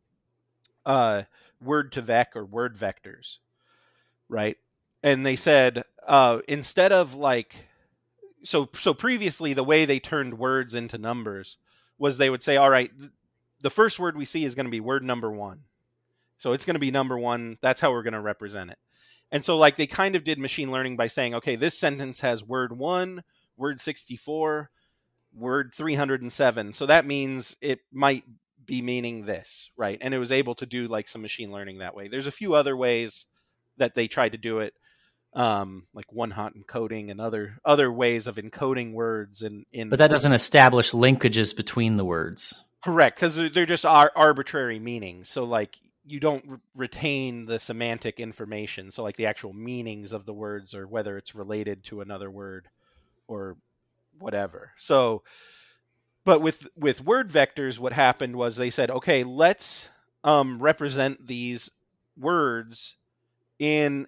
uh, word2vec or word vectors, right? And they said uh, instead of like so so previously the way they turned words into numbers was they would say, all right, the first word we see is going to be word number one so it's going to be number one. That's how we're going to represent it. And so, like, they kind of did machine learning by saying, okay, this sentence has word one, word 64, word 307. So that means it might be meaning this, right? And it was able to do like some machine learning that way. There's a few other ways that they tried to do it, um, like one hot encoding and other other ways of encoding words. In, in but that doesn't establish linkages between the words. Correct, because they're just ar- arbitrary meanings. So like you don't re- retain the semantic information so like the actual meanings of the words or whether it's related to another word or whatever. So but with with word vectors what happened was they said okay let's um, represent these words in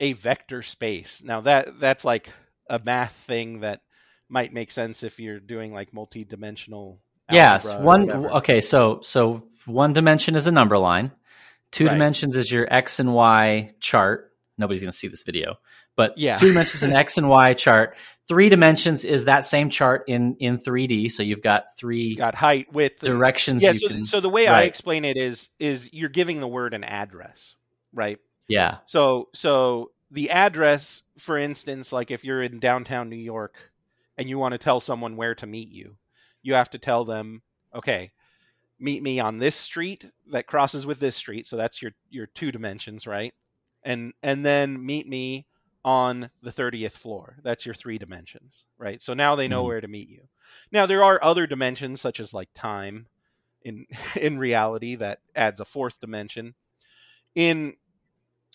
a vector space. Now that that's like a math thing that might make sense if you're doing like multi-dimensional yes one okay so so one dimension is a number line Two right. dimensions is your X and Y chart. Nobody's going to see this video, but yeah. two dimensions is an X and Y chart. Three dimensions is that same chart in in 3D. So you've got three you got height, width, directions. Yeah. So, can, so, the way right. I explain it is is you're giving the word an address, right? Yeah. So so the address, for instance, like if you're in downtown New York and you want to tell someone where to meet you, you have to tell them, okay, meet me on this street that crosses with this street. So that's your your two dimensions right? And and then meet me on the 30th floor. That's your three dimensions right? So now they know mm-hmm. where to meet you. Now there are other dimensions such as like time in in reality that adds a fourth dimension. In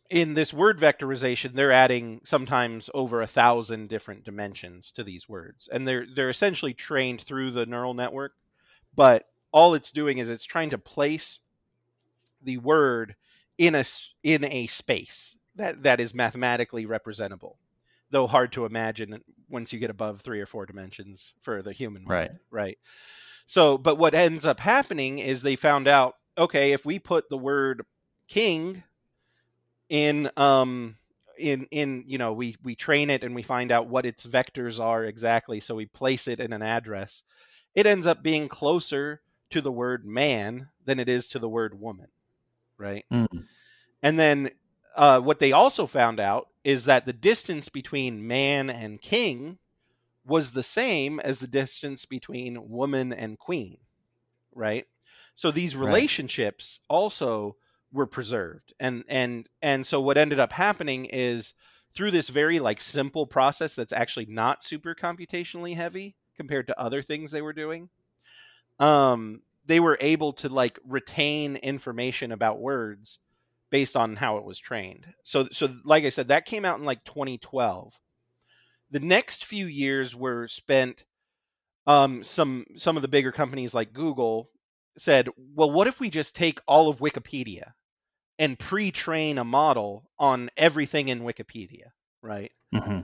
in this word vectorization they're adding sometimes over a thousand different dimensions to these words. And they're they're essentially trained through the neural network but all it's doing is it's trying to place the word in a in a space that that is mathematically representable though hard to imagine once you get above three or four dimensions for the human mind, right. right? So but what ends up happening is they found out okay if we put the word king in um in in you know we we train it and we find out what its vectors are exactly so we place it in an address it ends up being closer to the word man than it is to the word woman right Mm. and then uh, what they also found out is that the distance between man and king was the same as the distance between woman and queen right so these Right. relationships also were preserved and and and so what ended up happening is through this very like simple process that's actually not super computationally heavy compared to other things they were doing um they were able to like retain information about words based on how it was trained. So so like i said that came out in like 2012 the next few years were spent um some some of the bigger companies like google said well what if we just take all of wikipedia and pre-train a model on everything in wikipedia? Right? Hmm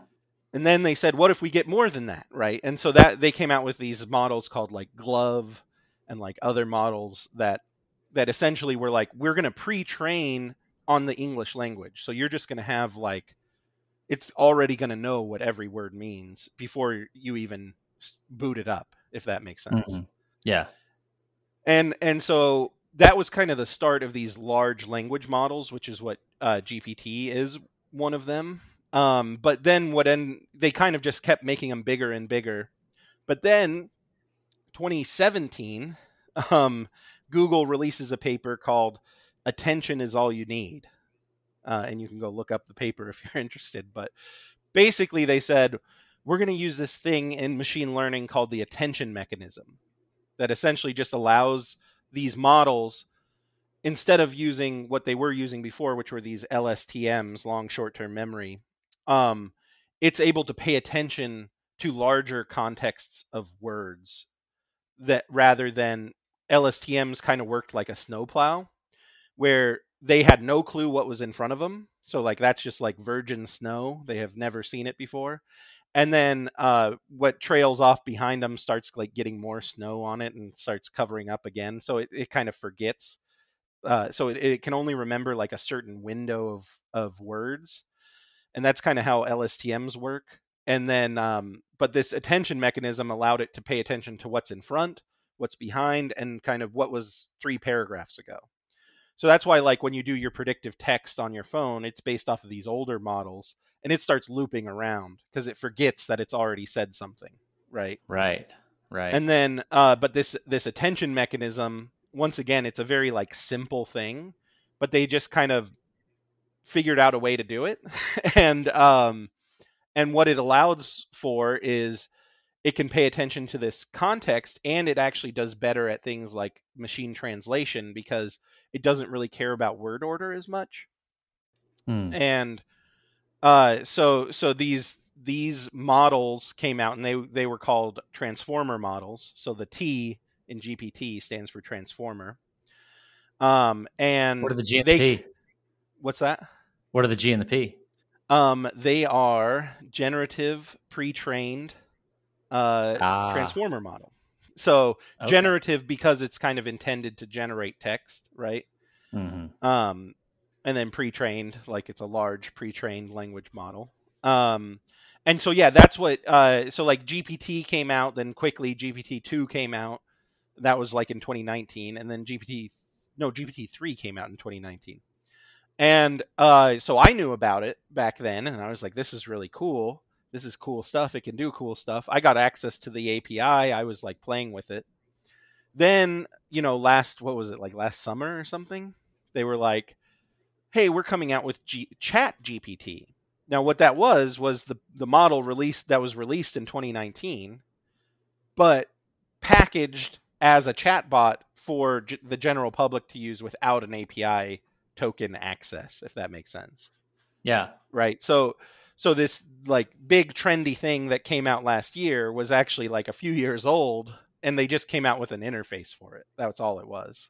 and then they said what if we get more than that? Right? And so that they came out with these models called like GloVe and like other models that that essentially were like we're going to pre-train on the english language. So you're just going to have like it's already going to know what every word means before you even boot it up if that makes sense. Hmm Yeah. and and so that was kind of the start of these large language models which is what uh, gpt is one of them um, but then what end they kind of just kept making them bigger and bigger. But then 2017 um, google releases a paper called attention is all you need. Uh, and you can go look up the paper if you're interested. But basically they said we're going to use this thing in machine learning called the attention mechanism that essentially just allows these models instead of using what they were using before which were these lstms long short-term memory um, it's able to pay attention to larger contexts of words that rather than lstms kind of worked like a snowplow where they had no clue what was in front of them so like that's just like virgin snow. They have never seen it before. And then uh, what trails off behind them starts like getting more snow on it and starts covering up again. So it, it kind of forgets uh, so it, it can only remember like a certain window of of words and that's kind of how lstms work and then um, but this attention mechanism allowed it to pay attention to what's in front what's behind and kind of what was three paragraphs ago so that's why like when you do your predictive text on your phone it's based off of these older models and it starts looping around because it forgets that it's already said something right Right. Right. and then uh, but this this attention mechanism once again it's a very like simple thing but they just kind of figured out a way to do it and um and what it allows for is it can pay attention to this context and it actually does better at things like machine translation because it doesn't really care about word order as much Hmm. and uh, so so these these models came out and they they were called transformer models. So the T in GPT stands for transformer. Um, and What are the G and they? What's that? What are the G and the P? Um, they are generative pre-trained uh, Ah, transformer model. So okay. generative because it's kind of intended to generate text, right? Mhm. um, and then pre-trained, like it's a large pre-trained language model. Um, and so yeah, that's what. Uh, so like GPT came out, then quickly GPT two came out. That was like in 2019, and then GPT no GPT three came out in 2019. And uh, so I knew about it back then, and I was like, this is really cool. This is cool stuff. It can do cool stuff. I got access to the API. I was like playing with it. Then, you know, last what was it like last summer or something? They were like, "Hey, we're coming out with G- Chat GPT." Now, what that was was the the model released that was released in 2019, but packaged as a chatbot for g- the general public to use without an API token access, if that makes sense Yeah. right so so this like big trendy thing that came out last year was actually like a few years old and they just came out with an interface for it that's all it was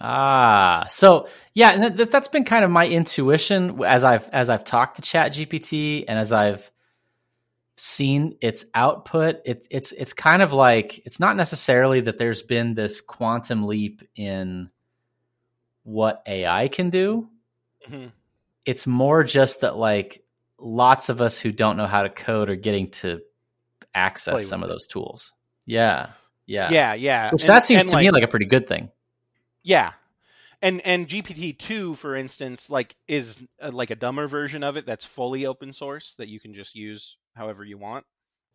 Ah, so yeah, and that, that's been kind of my intuition as I've as I've talked to Chat GPT and as I've seen its output. It, it's it's kind of like it's not necessarily that there's been this quantum leap in what AI can do, Mhm. it's more just that like lots of us who don't know how to code are getting to access some of those tools. Yeah. Yeah. Yeah, yeah. Which And- that seems to me like a pretty good thing. Yeah. And and GPT two, for instance, like is uh, like a dumber version of it that's fully open source that you can just use however you want.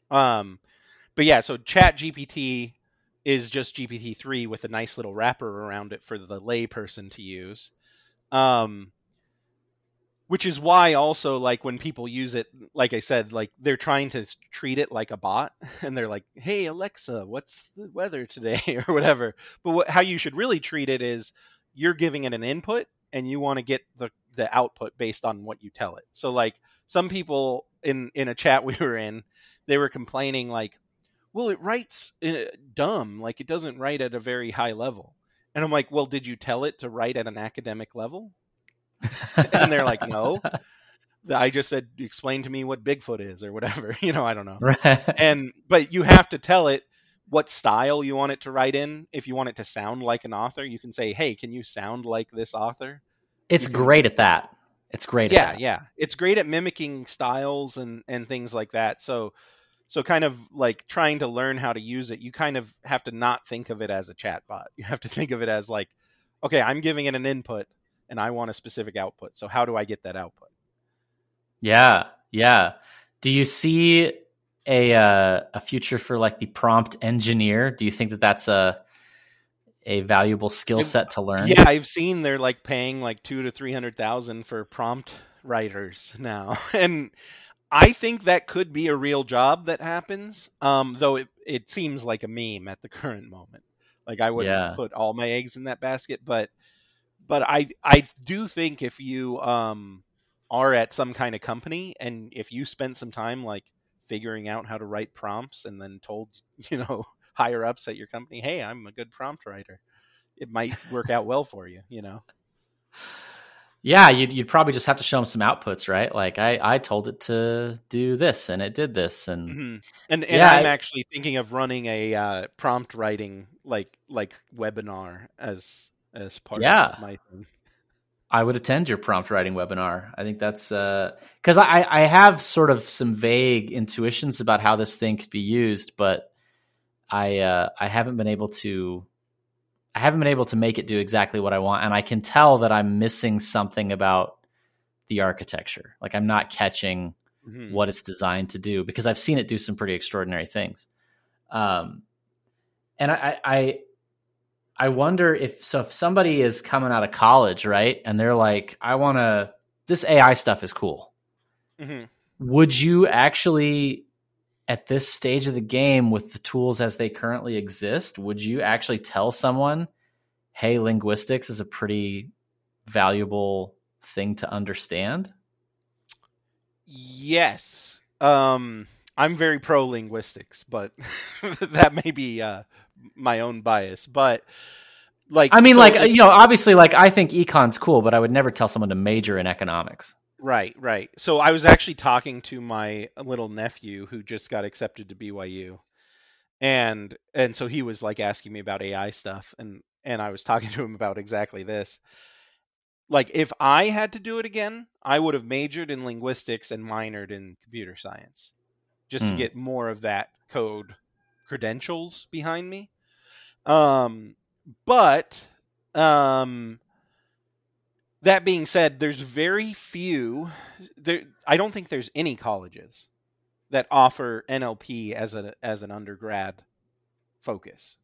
Um, but yeah, so Chat GPT is just GPT three with a nice little wrapper around it for the layperson to use. Um, which is why also like when people use it, like I said, like they're trying to treat it like a bot, and they're like, "Hey Alexa, what's the weather today?" or whatever. But what, how you should really treat it is you're giving it an input and you want to get the the output based on what you tell it. So like some people in in a chat we were in, they were complaining like, "Well, it writes uh, dumb, like it doesn't write at a very high level." And I'm like, "Well, did you tell it to write at an academic level?" and they're like, "No." I just said, "Explain to me what Bigfoot is or whatever." You know, I don't know right. and but you have to tell it what style you want it to write in if you want it to sound like an author you can say hey can you sound like this author it's great at that. It's great yeah at that. yeah it's great at mimicking styles and and things like that so so kind of like trying to learn how to use it you kind of have to not think of it as a chatbot you have to think of it as like okay i'm giving it an input and i want a specific output so how do i get that output Yeah, yeah. Do you see a uh, a future for like the prompt engineer? Do you think that that's a a valuable skill set to learn? Yeah, I've seen they're like paying like two to three hundred thousand for prompt writers now, and I think that could be a real job that happens. Um, though it it seems like a meme at the current moment. Like I wouldn't Yeah. put all my eggs in that basket, but but I I do think if you um are at some kind of company and if you spent some time like figuring out how to write prompts and then told you know higher ups at your company, hey, I'm a good prompt writer, it might work out well for you. You know. Yeah, you'd, you'd probably just have to show them some outputs, right? Like I, I told it to do this and it did this and Mhm. And and Yeah, I'm I- actually thinking of running a uh, prompt writing like like webinar as as part Yeah. of my thing. I would attend your prompt writing webinar. I think that's because I, I have sort of some vague intuitions about how this thing could be used, but I uh, I haven't been able to I haven't been able to make it do exactly what I want, and I can tell that I'm missing something about the architecture. Like I'm not catching Mhm. what it's designed to do because I've seen it do some pretty extraordinary things. Um, and I, I, I wonder if so if somebody is coming out of college, right, and they're like, I want to. This AI stuff is cool. Mhm. Would you actually, at this stage of the game, with the tools as they currently exist, would you actually tell someone, "Hey, linguistics is a pretty valuable thing to understand"? Yes. Um, I'm very pro linguistics, but that may be uh, my own bias. But like, I mean, so like if- you know, obviously, like I think econ's cool, but I would never tell someone to major in economics. Right, right. So I was actually talking to my little nephew who just got accepted to BYU. And and so he was like asking me about AI stuff and and I was talking to him about exactly this. Like if I had to do it again, I would have majored in linguistics and minored in computer science just to Hmm. get more of that code credentials behind me. Um but um that being said, there's very few. There, I don't think there's any colleges that offer NLP as a as an undergrad focus.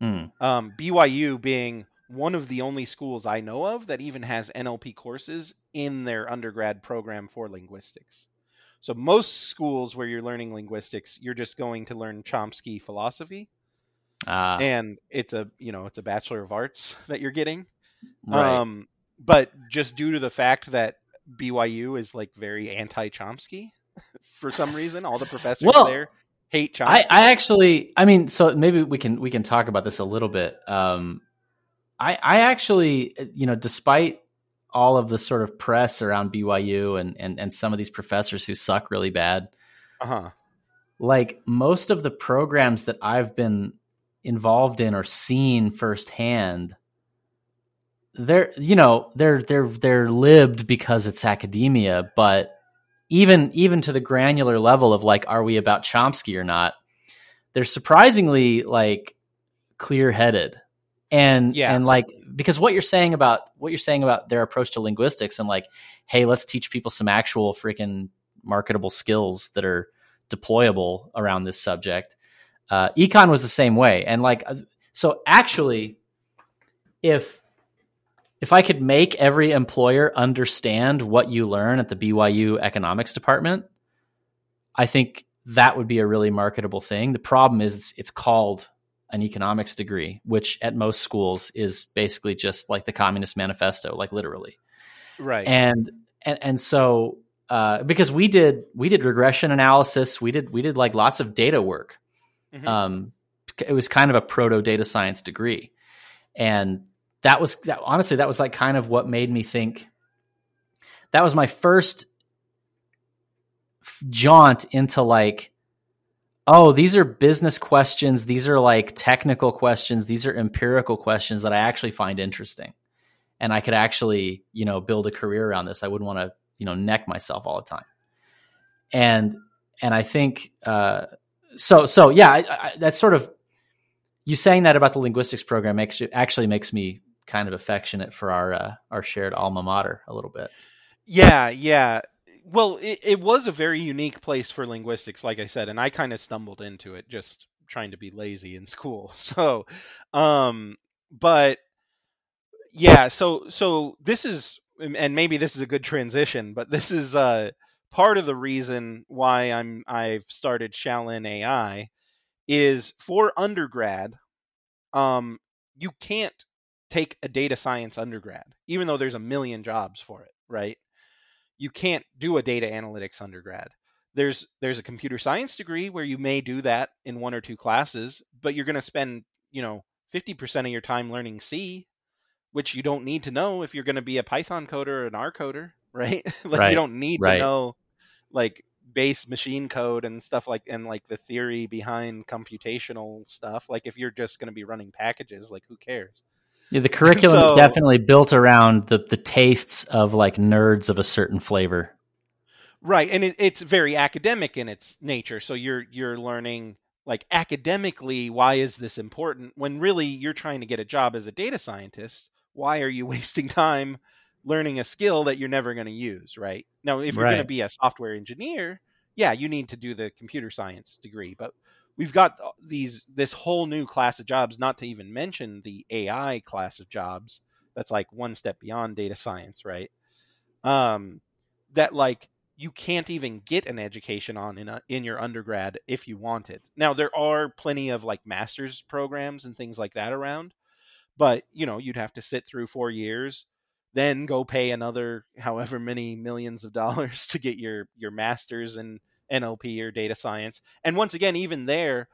Hmm. Um, BYU being one of the only schools I know of that even has NLP courses in their undergrad program for linguistics. So most schools where you're learning linguistics, you're just going to learn Chomsky philosophy, Ah, and it's a you know it's a bachelor of arts that you're getting. right. Um, but just due to the fact that BYU is like very anti Chomsky for some reason, all the professors Well, there hate Chomsky. I, I actually, I mean, so maybe we can we can talk about this a little bit. Um, I, I actually, you know, despite all of the sort of press around BYU and and and some of these professors who suck really bad, uh-huh. like most of the programs that I've been involved in or seen firsthand they're you know they're they're they're libbed because it's academia, but even even to the granular level of like, are we about Chomsky or not? They're surprisingly like clear headed and Yeah. and like because what you're saying about what you're saying about their approach to linguistics and like hey let's teach people some actual freaking marketable skills that are deployable around this subject uh, econ was the same way and like uh, so actually if if i could make every employer understand what you learn at the byu economics department i think that would be a really marketable thing the problem is it's, it's called an economics degree, which at most schools is basically just like the Communist Manifesto, like literally. Right. And and and so uh, because we did we did regression analysis, we did we did like lots of data work. Mhm. Um, it was kind of a proto data science degree, and that was that, honestly that was like kind of what made me think. That was my first jaunt into like oh, these are business questions. These are like technical questions. These are empirical questions that I actually find interesting. And I could actually, you know, build a career around this. I wouldn't want to, you know, neck myself all the time. And, and I think, uh, so, so yeah, I, I, that's sort of, you saying that about the linguistics program makes you, actually makes me kind of affectionate for our, uh, our shared alma mater a little bit. Yeah, yeah. Well, it, it was a very unique place for linguistics, like I said, and I kind of stumbled into it just trying to be lazy in school. So, um, but yeah, so so this is, and maybe this is a good transition, but this is uh part of the reason why I'm I've started Shaolin AI is for undergrad, um, you can't take a data science undergrad, even though there's a million jobs for it, right? you can't do a data analytics undergrad. There's there's a computer science degree where you may do that in one or two classes, but you're going to spend, you know, 50% of your time learning C, which you don't need to know if you're going to be a Python coder or an R coder, right? like Right, you don't need right. to know like base machine code and stuff like and like the theory behind computational stuff. Like if you're just going to be running packages, like who cares? Yeah, the curriculum is definitely built around the, the tastes of like nerds of a certain flavor. Right, and it, it's very academic in its nature. So you're you're learning like academically why is this important when really you're trying to get a job as a data scientist. Why are you wasting time learning a skill that you're never going to use, right? Now, if you're going to be a software engineer, yeah, you need to do the computer science degree, but we've got these this whole new class of jobs not to even mention the AI class of jobs that's like one step beyond data science, right? Um that like you can't even get an education on in a, in your undergrad if you want it. Now there are plenty of like masters programs and things like that around, but you know you'd have to sit through four years, then go pay another however many millions of dollars to get your your masters in NLP or data science. And once again, even there,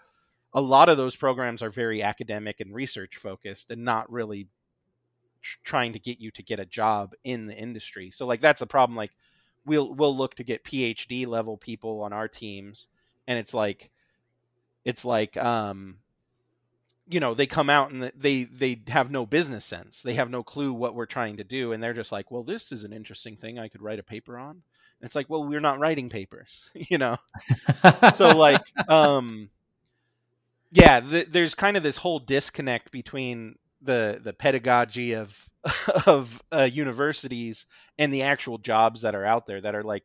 a lot of those programs are very academic and research focused and not really tr- trying to get you to get a job in the industry. So like that's a problem. Like we'll we'll look to get PhD level people on our teams, and it's like it's like um you know they come out and they they have no business sense they have no clue what we're trying to do and they're just like well this is an interesting thing i could write a paper on it's like well we're not writing papers you know? So like um yeah th- there's kind of this whole disconnect between the the pedagogy of of uh, universities and the actual jobs that are out there that are like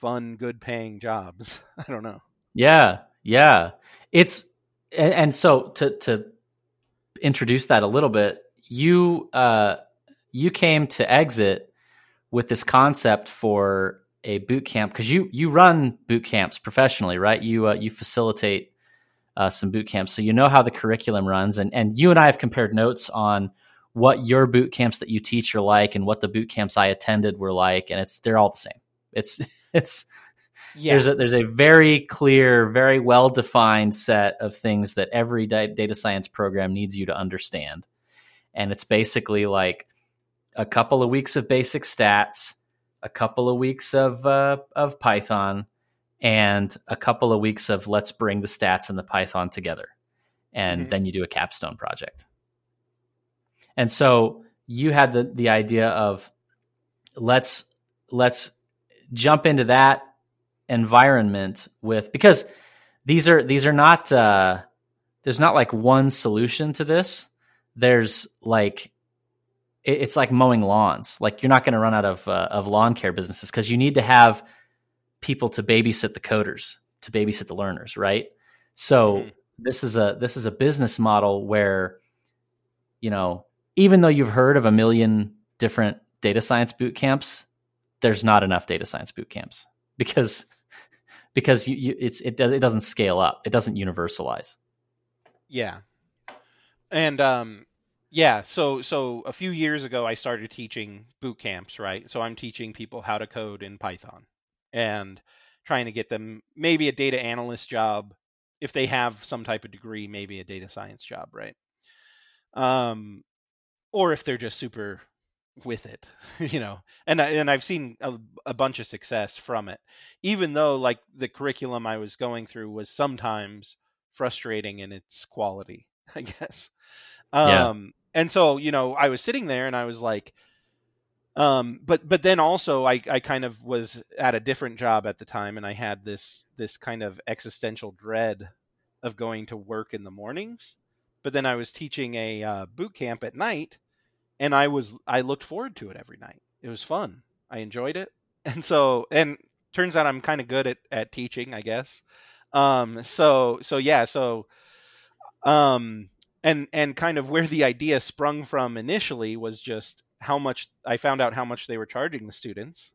fun good paying jobs. I don't know. Yeah, yeah. It's and, and so to to introduce that a little bit, you uh you came to exit with this concept for a boot camp because you you run boot camps professionally, right? You uh, you facilitate uh, some boot camps, so you know how the curriculum runs, and and you and I have compared notes on what your boot camps that you teach are like and what the boot camps I attended were like, and it's they're all the same. It's it's yeah there's a there's a very clear, very well defined set of things that every data science program needs you to understand, and it's basically like a couple of weeks of basic stats, a couple of weeks of uh, of Python, and a couple of weeks of let's bring the stats and the Python together, and Mhm. then you do a capstone project. And so you had the the idea of let's let's jump into that environment with because these are these are not uh there's not like one solution to this there's like it, it's like mowing lawns like you're not going to run out of uh, of lawn care businesses because you need to have people to babysit the coders to babysit the learners right so mm-hmm. this is a this is a business model where you know even though you've heard of a million different data science boot camps there's not enough data science boot camps because because you, you it's it does it doesn't scale up. It doesn't universalize. Yeah. And um yeah, so so a few years ago I started teaching boot camps, right? So I'm teaching people how to code in Python and trying to get them maybe a data analyst job if they have some type of degree, maybe a data science job, right? Um or if they're just super with it you know and and I've seen a, a, bunch of success from it even though like the curriculum I was going through was sometimes frustrating in its quality I guess um yeah. and so you know I was sitting there and I was like um but but then also I I kind of was at a different job at the time and I had this this kind of existential dread of going to work in the mornings but then I was teaching a uh, boot camp at night and I was I looked forward to it every night. It was fun. I enjoyed it, and so and turns out I'm kind of good at at teaching, I guess. Um, so so yeah, so um, and and kind of where the idea sprung from initially was just how much I found out how much they were charging the students,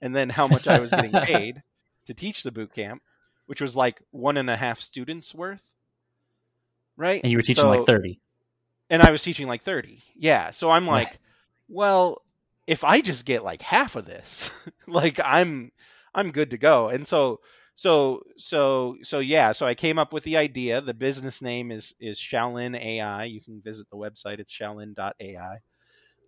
and then how much I was getting paid to teach the boot camp, which was like one and a half students worth. Right. And you were teaching so, like thirty and I was teaching like 30. Yeah. So I'm like, right. well, if I just get like half of this, like I'm I'm good to go. And so so so so yeah, so I came up with the idea. The business name is is Shaolin AI. You can visit the website. It's shaolin.ai.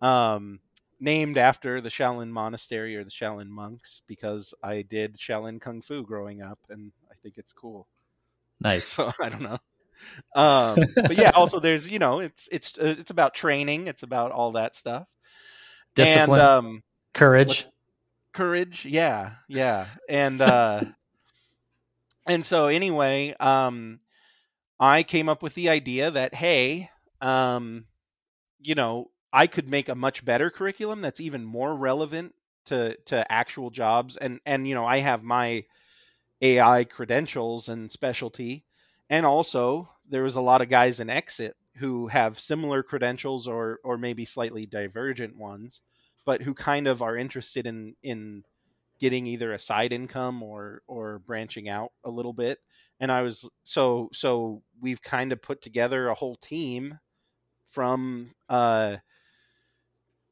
Um named after the Shaolin monastery or the Shaolin monks because I did Shaolin kung fu growing up and I think it's cool. Nice. So I don't know um, but yeah, also there's you know it's it's uh, it's about training. It's about all that stuff. Discipline, and, um, courage, courage. Yeah, yeah, and uh, and so anyway, um, I came up with the idea that hey, um, you know, I could make a much better curriculum that's even more relevant to to actual jobs, and and you know, I have my AI credentials and specialty and also there was a lot of guys in exit who have similar credentials or or maybe slightly divergent ones but who kind of are interested in in getting either a side income or or branching out a little bit and i was so so we've kind of put together a whole team from uh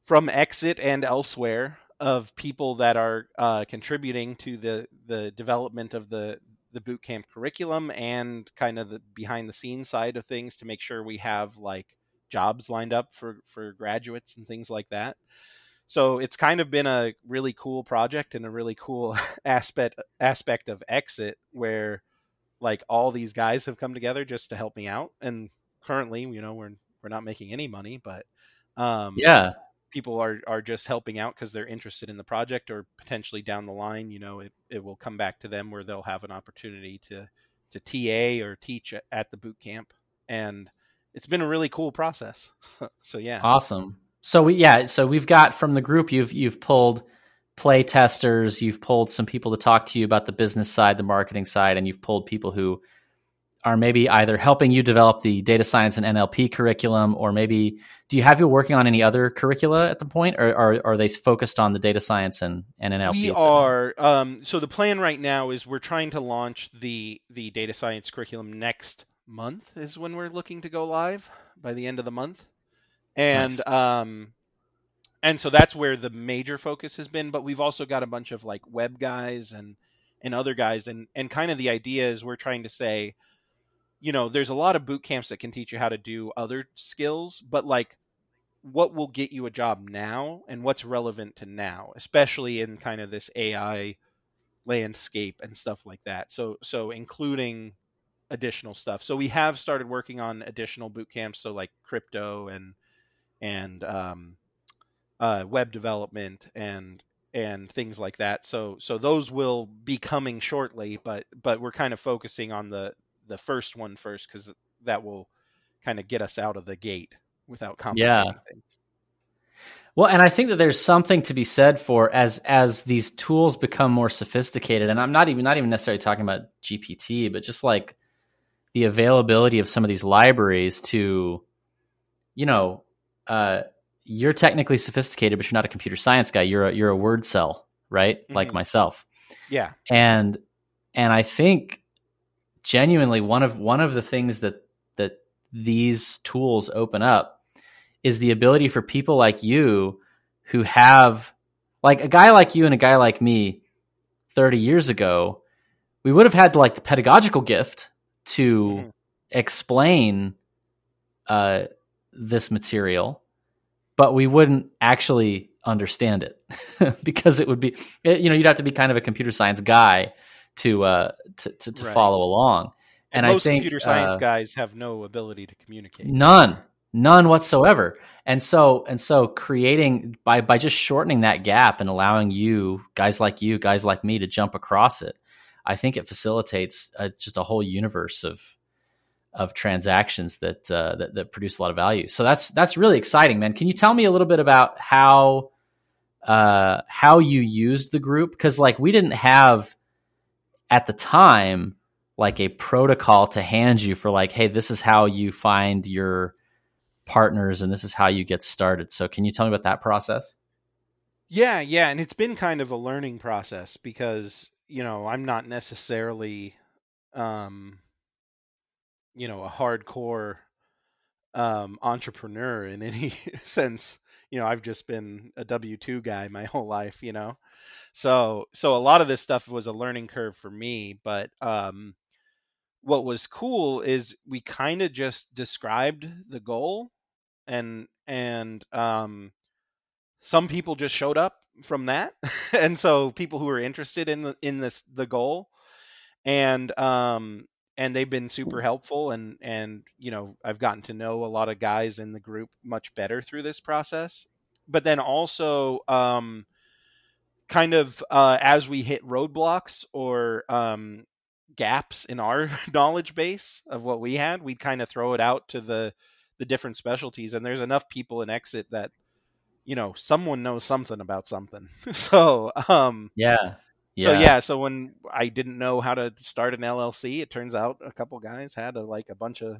from exit and elsewhere of people that are uh, contributing to the the development of the the boot camp curriculum and kind of the behind the scenes side of things to make sure we have like jobs lined up for for graduates and things like that. So it's kind of been a really cool project and a really cool aspect aspect of exit where like all these guys have come together just to help me out. And currently you know we're we're not making any money but um yeah. people are are just helping out because they're interested in the project or potentially down the line you know it, it will come back to them where they'll have an opportunity to to ta or teach at the boot camp. And it's been a really cool process. So yeah. Awesome so we yeah so we've got from the group you've you've pulled play testers you've pulled some people to talk to you about the business side the marketing side and you've pulled people who are maybe either helping you develop the data science and NLP curriculum, or maybe do you have you working on any other curricula at the point, or, or, are they focused on the data science and, and NLP? We are. Um, so the plan right now is we're trying to launch the the data science curriculum next month is when we're looking to go live by the end of the month, and nice. um, and so that's where the major focus has been. But we've also got a bunch of like web guys and and other guys, and and kind of the idea is we're trying to say you know, there's a lot of boot camps that can teach you how to do other skills, but like what will get you a job now and what's relevant to now, especially in kind of this AI landscape and stuff like that. So so including additional stuff. So we have started working on additional boot camps, so like crypto and and um, uh, web development and and things like that. So so those will be coming shortly, but but we're kind of focusing on the the first one first because that will kind of get us out of the gate without complicating yeah. things. Well, and I think that there's something to be said for as as these tools become more sophisticated, and I'm not even not even necessarily talking about GPT, but just like the availability of some of these libraries to, you know, uh, you're technically sophisticated, but you're not a computer science guy. You're a, you're a wordcel, right? Mm-hmm. Like myself. Yeah. And and I think genuinely one of one of the things that that these tools open up is the ability for people like you who have like a guy like you and a guy like me 30 years ago we would have had like the pedagogical gift to mm-hmm. explain uh, this material but we wouldn't actually understand it because it would be you know you'd have to be kind of a computer science guy to uh, to, to, to right. follow along. And, and most I think computer science uh, guys have no ability to communicate. None, none whatsoever. And so and so creating by by just shortening that gap and allowing you guys like you, guys like me to jump across it, I think it facilitates a, just a whole universe of of transactions that, uh, that that produce a lot of value. So that's that's really exciting, man. Can you tell me a little bit about how uh, how you used the group? Because like we didn't have at the time like a protocol to hand you for like, hey, this is how you find your partners and this is how you get started. So can you tell me about that process? Yeah, yeah, and it's been kind of a learning process because, you know, I'm not necessarily um you know, a hardcore um entrepreneur in any sense. You know, I've just been a W2 guy my whole life, you know. So so a lot of this stuff was a learning curve for me, but um, what was cool is we kind of just described the goal, and and um, some people just showed up from that, and so people who were interested in the in this the goal, and um, and they've been super helpful and and you know I've gotten to know a lot of guys in the group much better through this process but then also um kind of uh, as we hit roadblocks or um, gaps in our knowledge base of what we had, we'd kind of throw it out to the the different specialties. And there's enough people in Exit that you know someone knows something about something. so um, yeah. Yeah. So yeah, so when I didn't know how to start an LLC, it turns out a couple guys had a, like a bunch of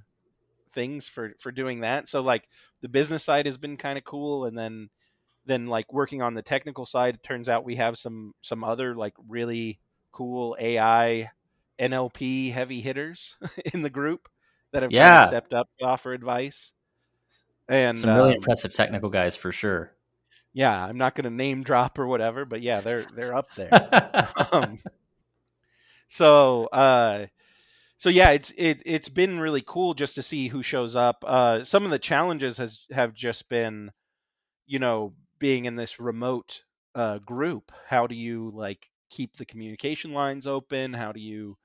things for for doing that. So like the business side has been kind of cool, and then then like working on the technical side, it turns out we have some some other like really cool AI NLP heavy hitters in the group that have yeah. kind of stepped up to offer advice. And some really um, impressive technical guys for sure. Yeah, I'm not going to name drop or whatever, but yeah, they're they're up there. um, so uh, so yeah, it's it it's been really cool just to see who shows up. Uh, some of the challenges has have just been, you know, being in this remote uh, group how do you like keep the communication lines open how do you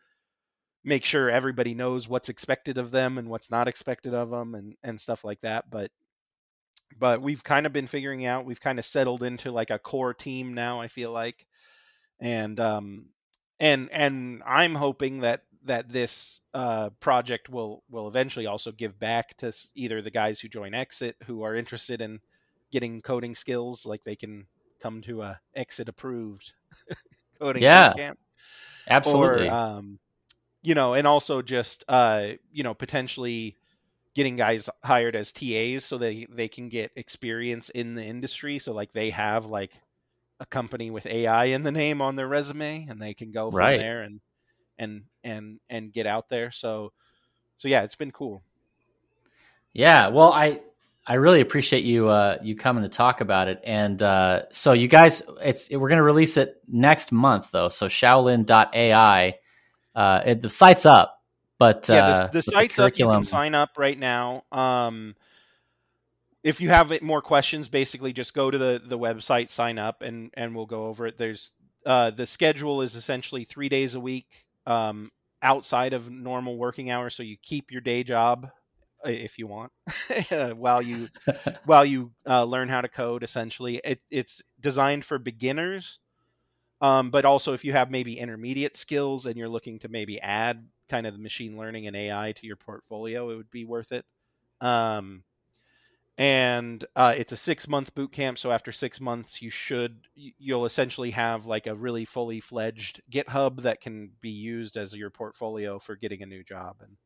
make sure everybody knows what's expected of them and what's not expected of them and and stuff like that but but we've kind of been figuring out we've kind of settled into like a core team now i feel like and um and and i'm hoping that that this uh, project will will eventually also give back to either the guys who join exit who are interested in getting coding skills, like they can come to a exit approved coding yeah, camp. Absolutely. Or, um, you know, and also just uh, you know, potentially getting guys hired as TAs so they they can get experience in the industry. So like they have like a company with AI in the name on their resume, and they can go from right. there and and and and get out there. So so yeah, it's been cool. Yeah, well, I I really appreciate you uh, you coming to talk about it. And uh, so you guys, it's we're going to release it next month though. So Shaolin.ai, uh, it, the site's up, but yeah, the, uh, the site's the up. You can sign up right now. Um, if you have more questions, basically just go to the the website, sign up, and and we'll go over it. There's uh, the schedule is essentially three days a week um, outside of normal working hours, so you keep your day job if you want while you while you uh, learn how to code. Essentially, it, it's designed for beginners, um, but also if you have maybe intermediate skills and you're looking to maybe add kind of machine learning and AI to your portfolio, it would be worth it. Um, and uh, it's a six month boot camp. So after six months, you should you'll essentially have like a really fully fledged GitHub that can be used as your portfolio for getting a new job. And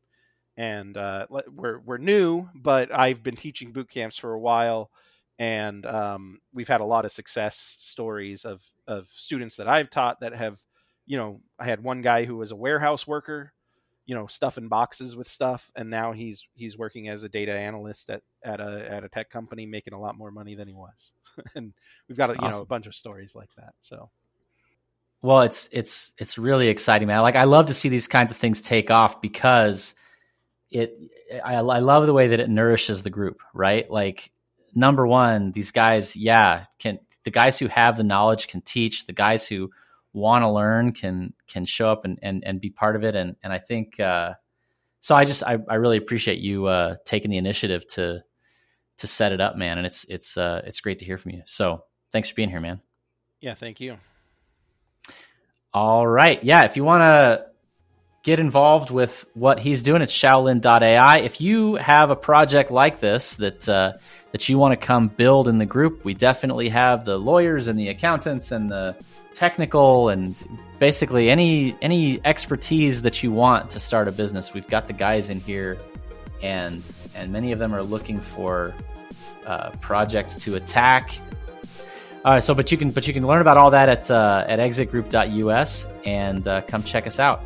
and uh, we're we're new, but I've been teaching boot camps for a while, and um, we've had a lot of success stories of of students that I've taught that have, you know, I had one guy who was a warehouse worker you know stuffing boxes with stuff and now he's he's working as a data analyst at at a at a tech company making a lot more money than he was. And we've got a, awesome. you know a bunch of stories like that so. Well it's it's it's really exciting man. Like i love to see these kinds of things take off because it I, I love the way that it nourishes the group right? Like number one these guys yeah can the guys who have the knowledge can teach the guys who want to learn can can show up and, and and be part of it. And and I think uh, so I just I, I really appreciate you uh, taking the initiative to to set it up man. And it's it's uh, it's great to hear from you. So thanks for being here man. Yeah thank you. All right. Yeah if you want to get involved with what he's doing it's shaolin.ai if you have a project like this that uh, that you want to come build in the group we definitely have the lawyers and the accountants and the technical and basically any any expertise that you want to start a business. We've got the guys in here, and and many of them are looking for uh, projects to attack. All right, so but you can but you can learn about all that at uh, at exitgroup.us and uh, come check us out.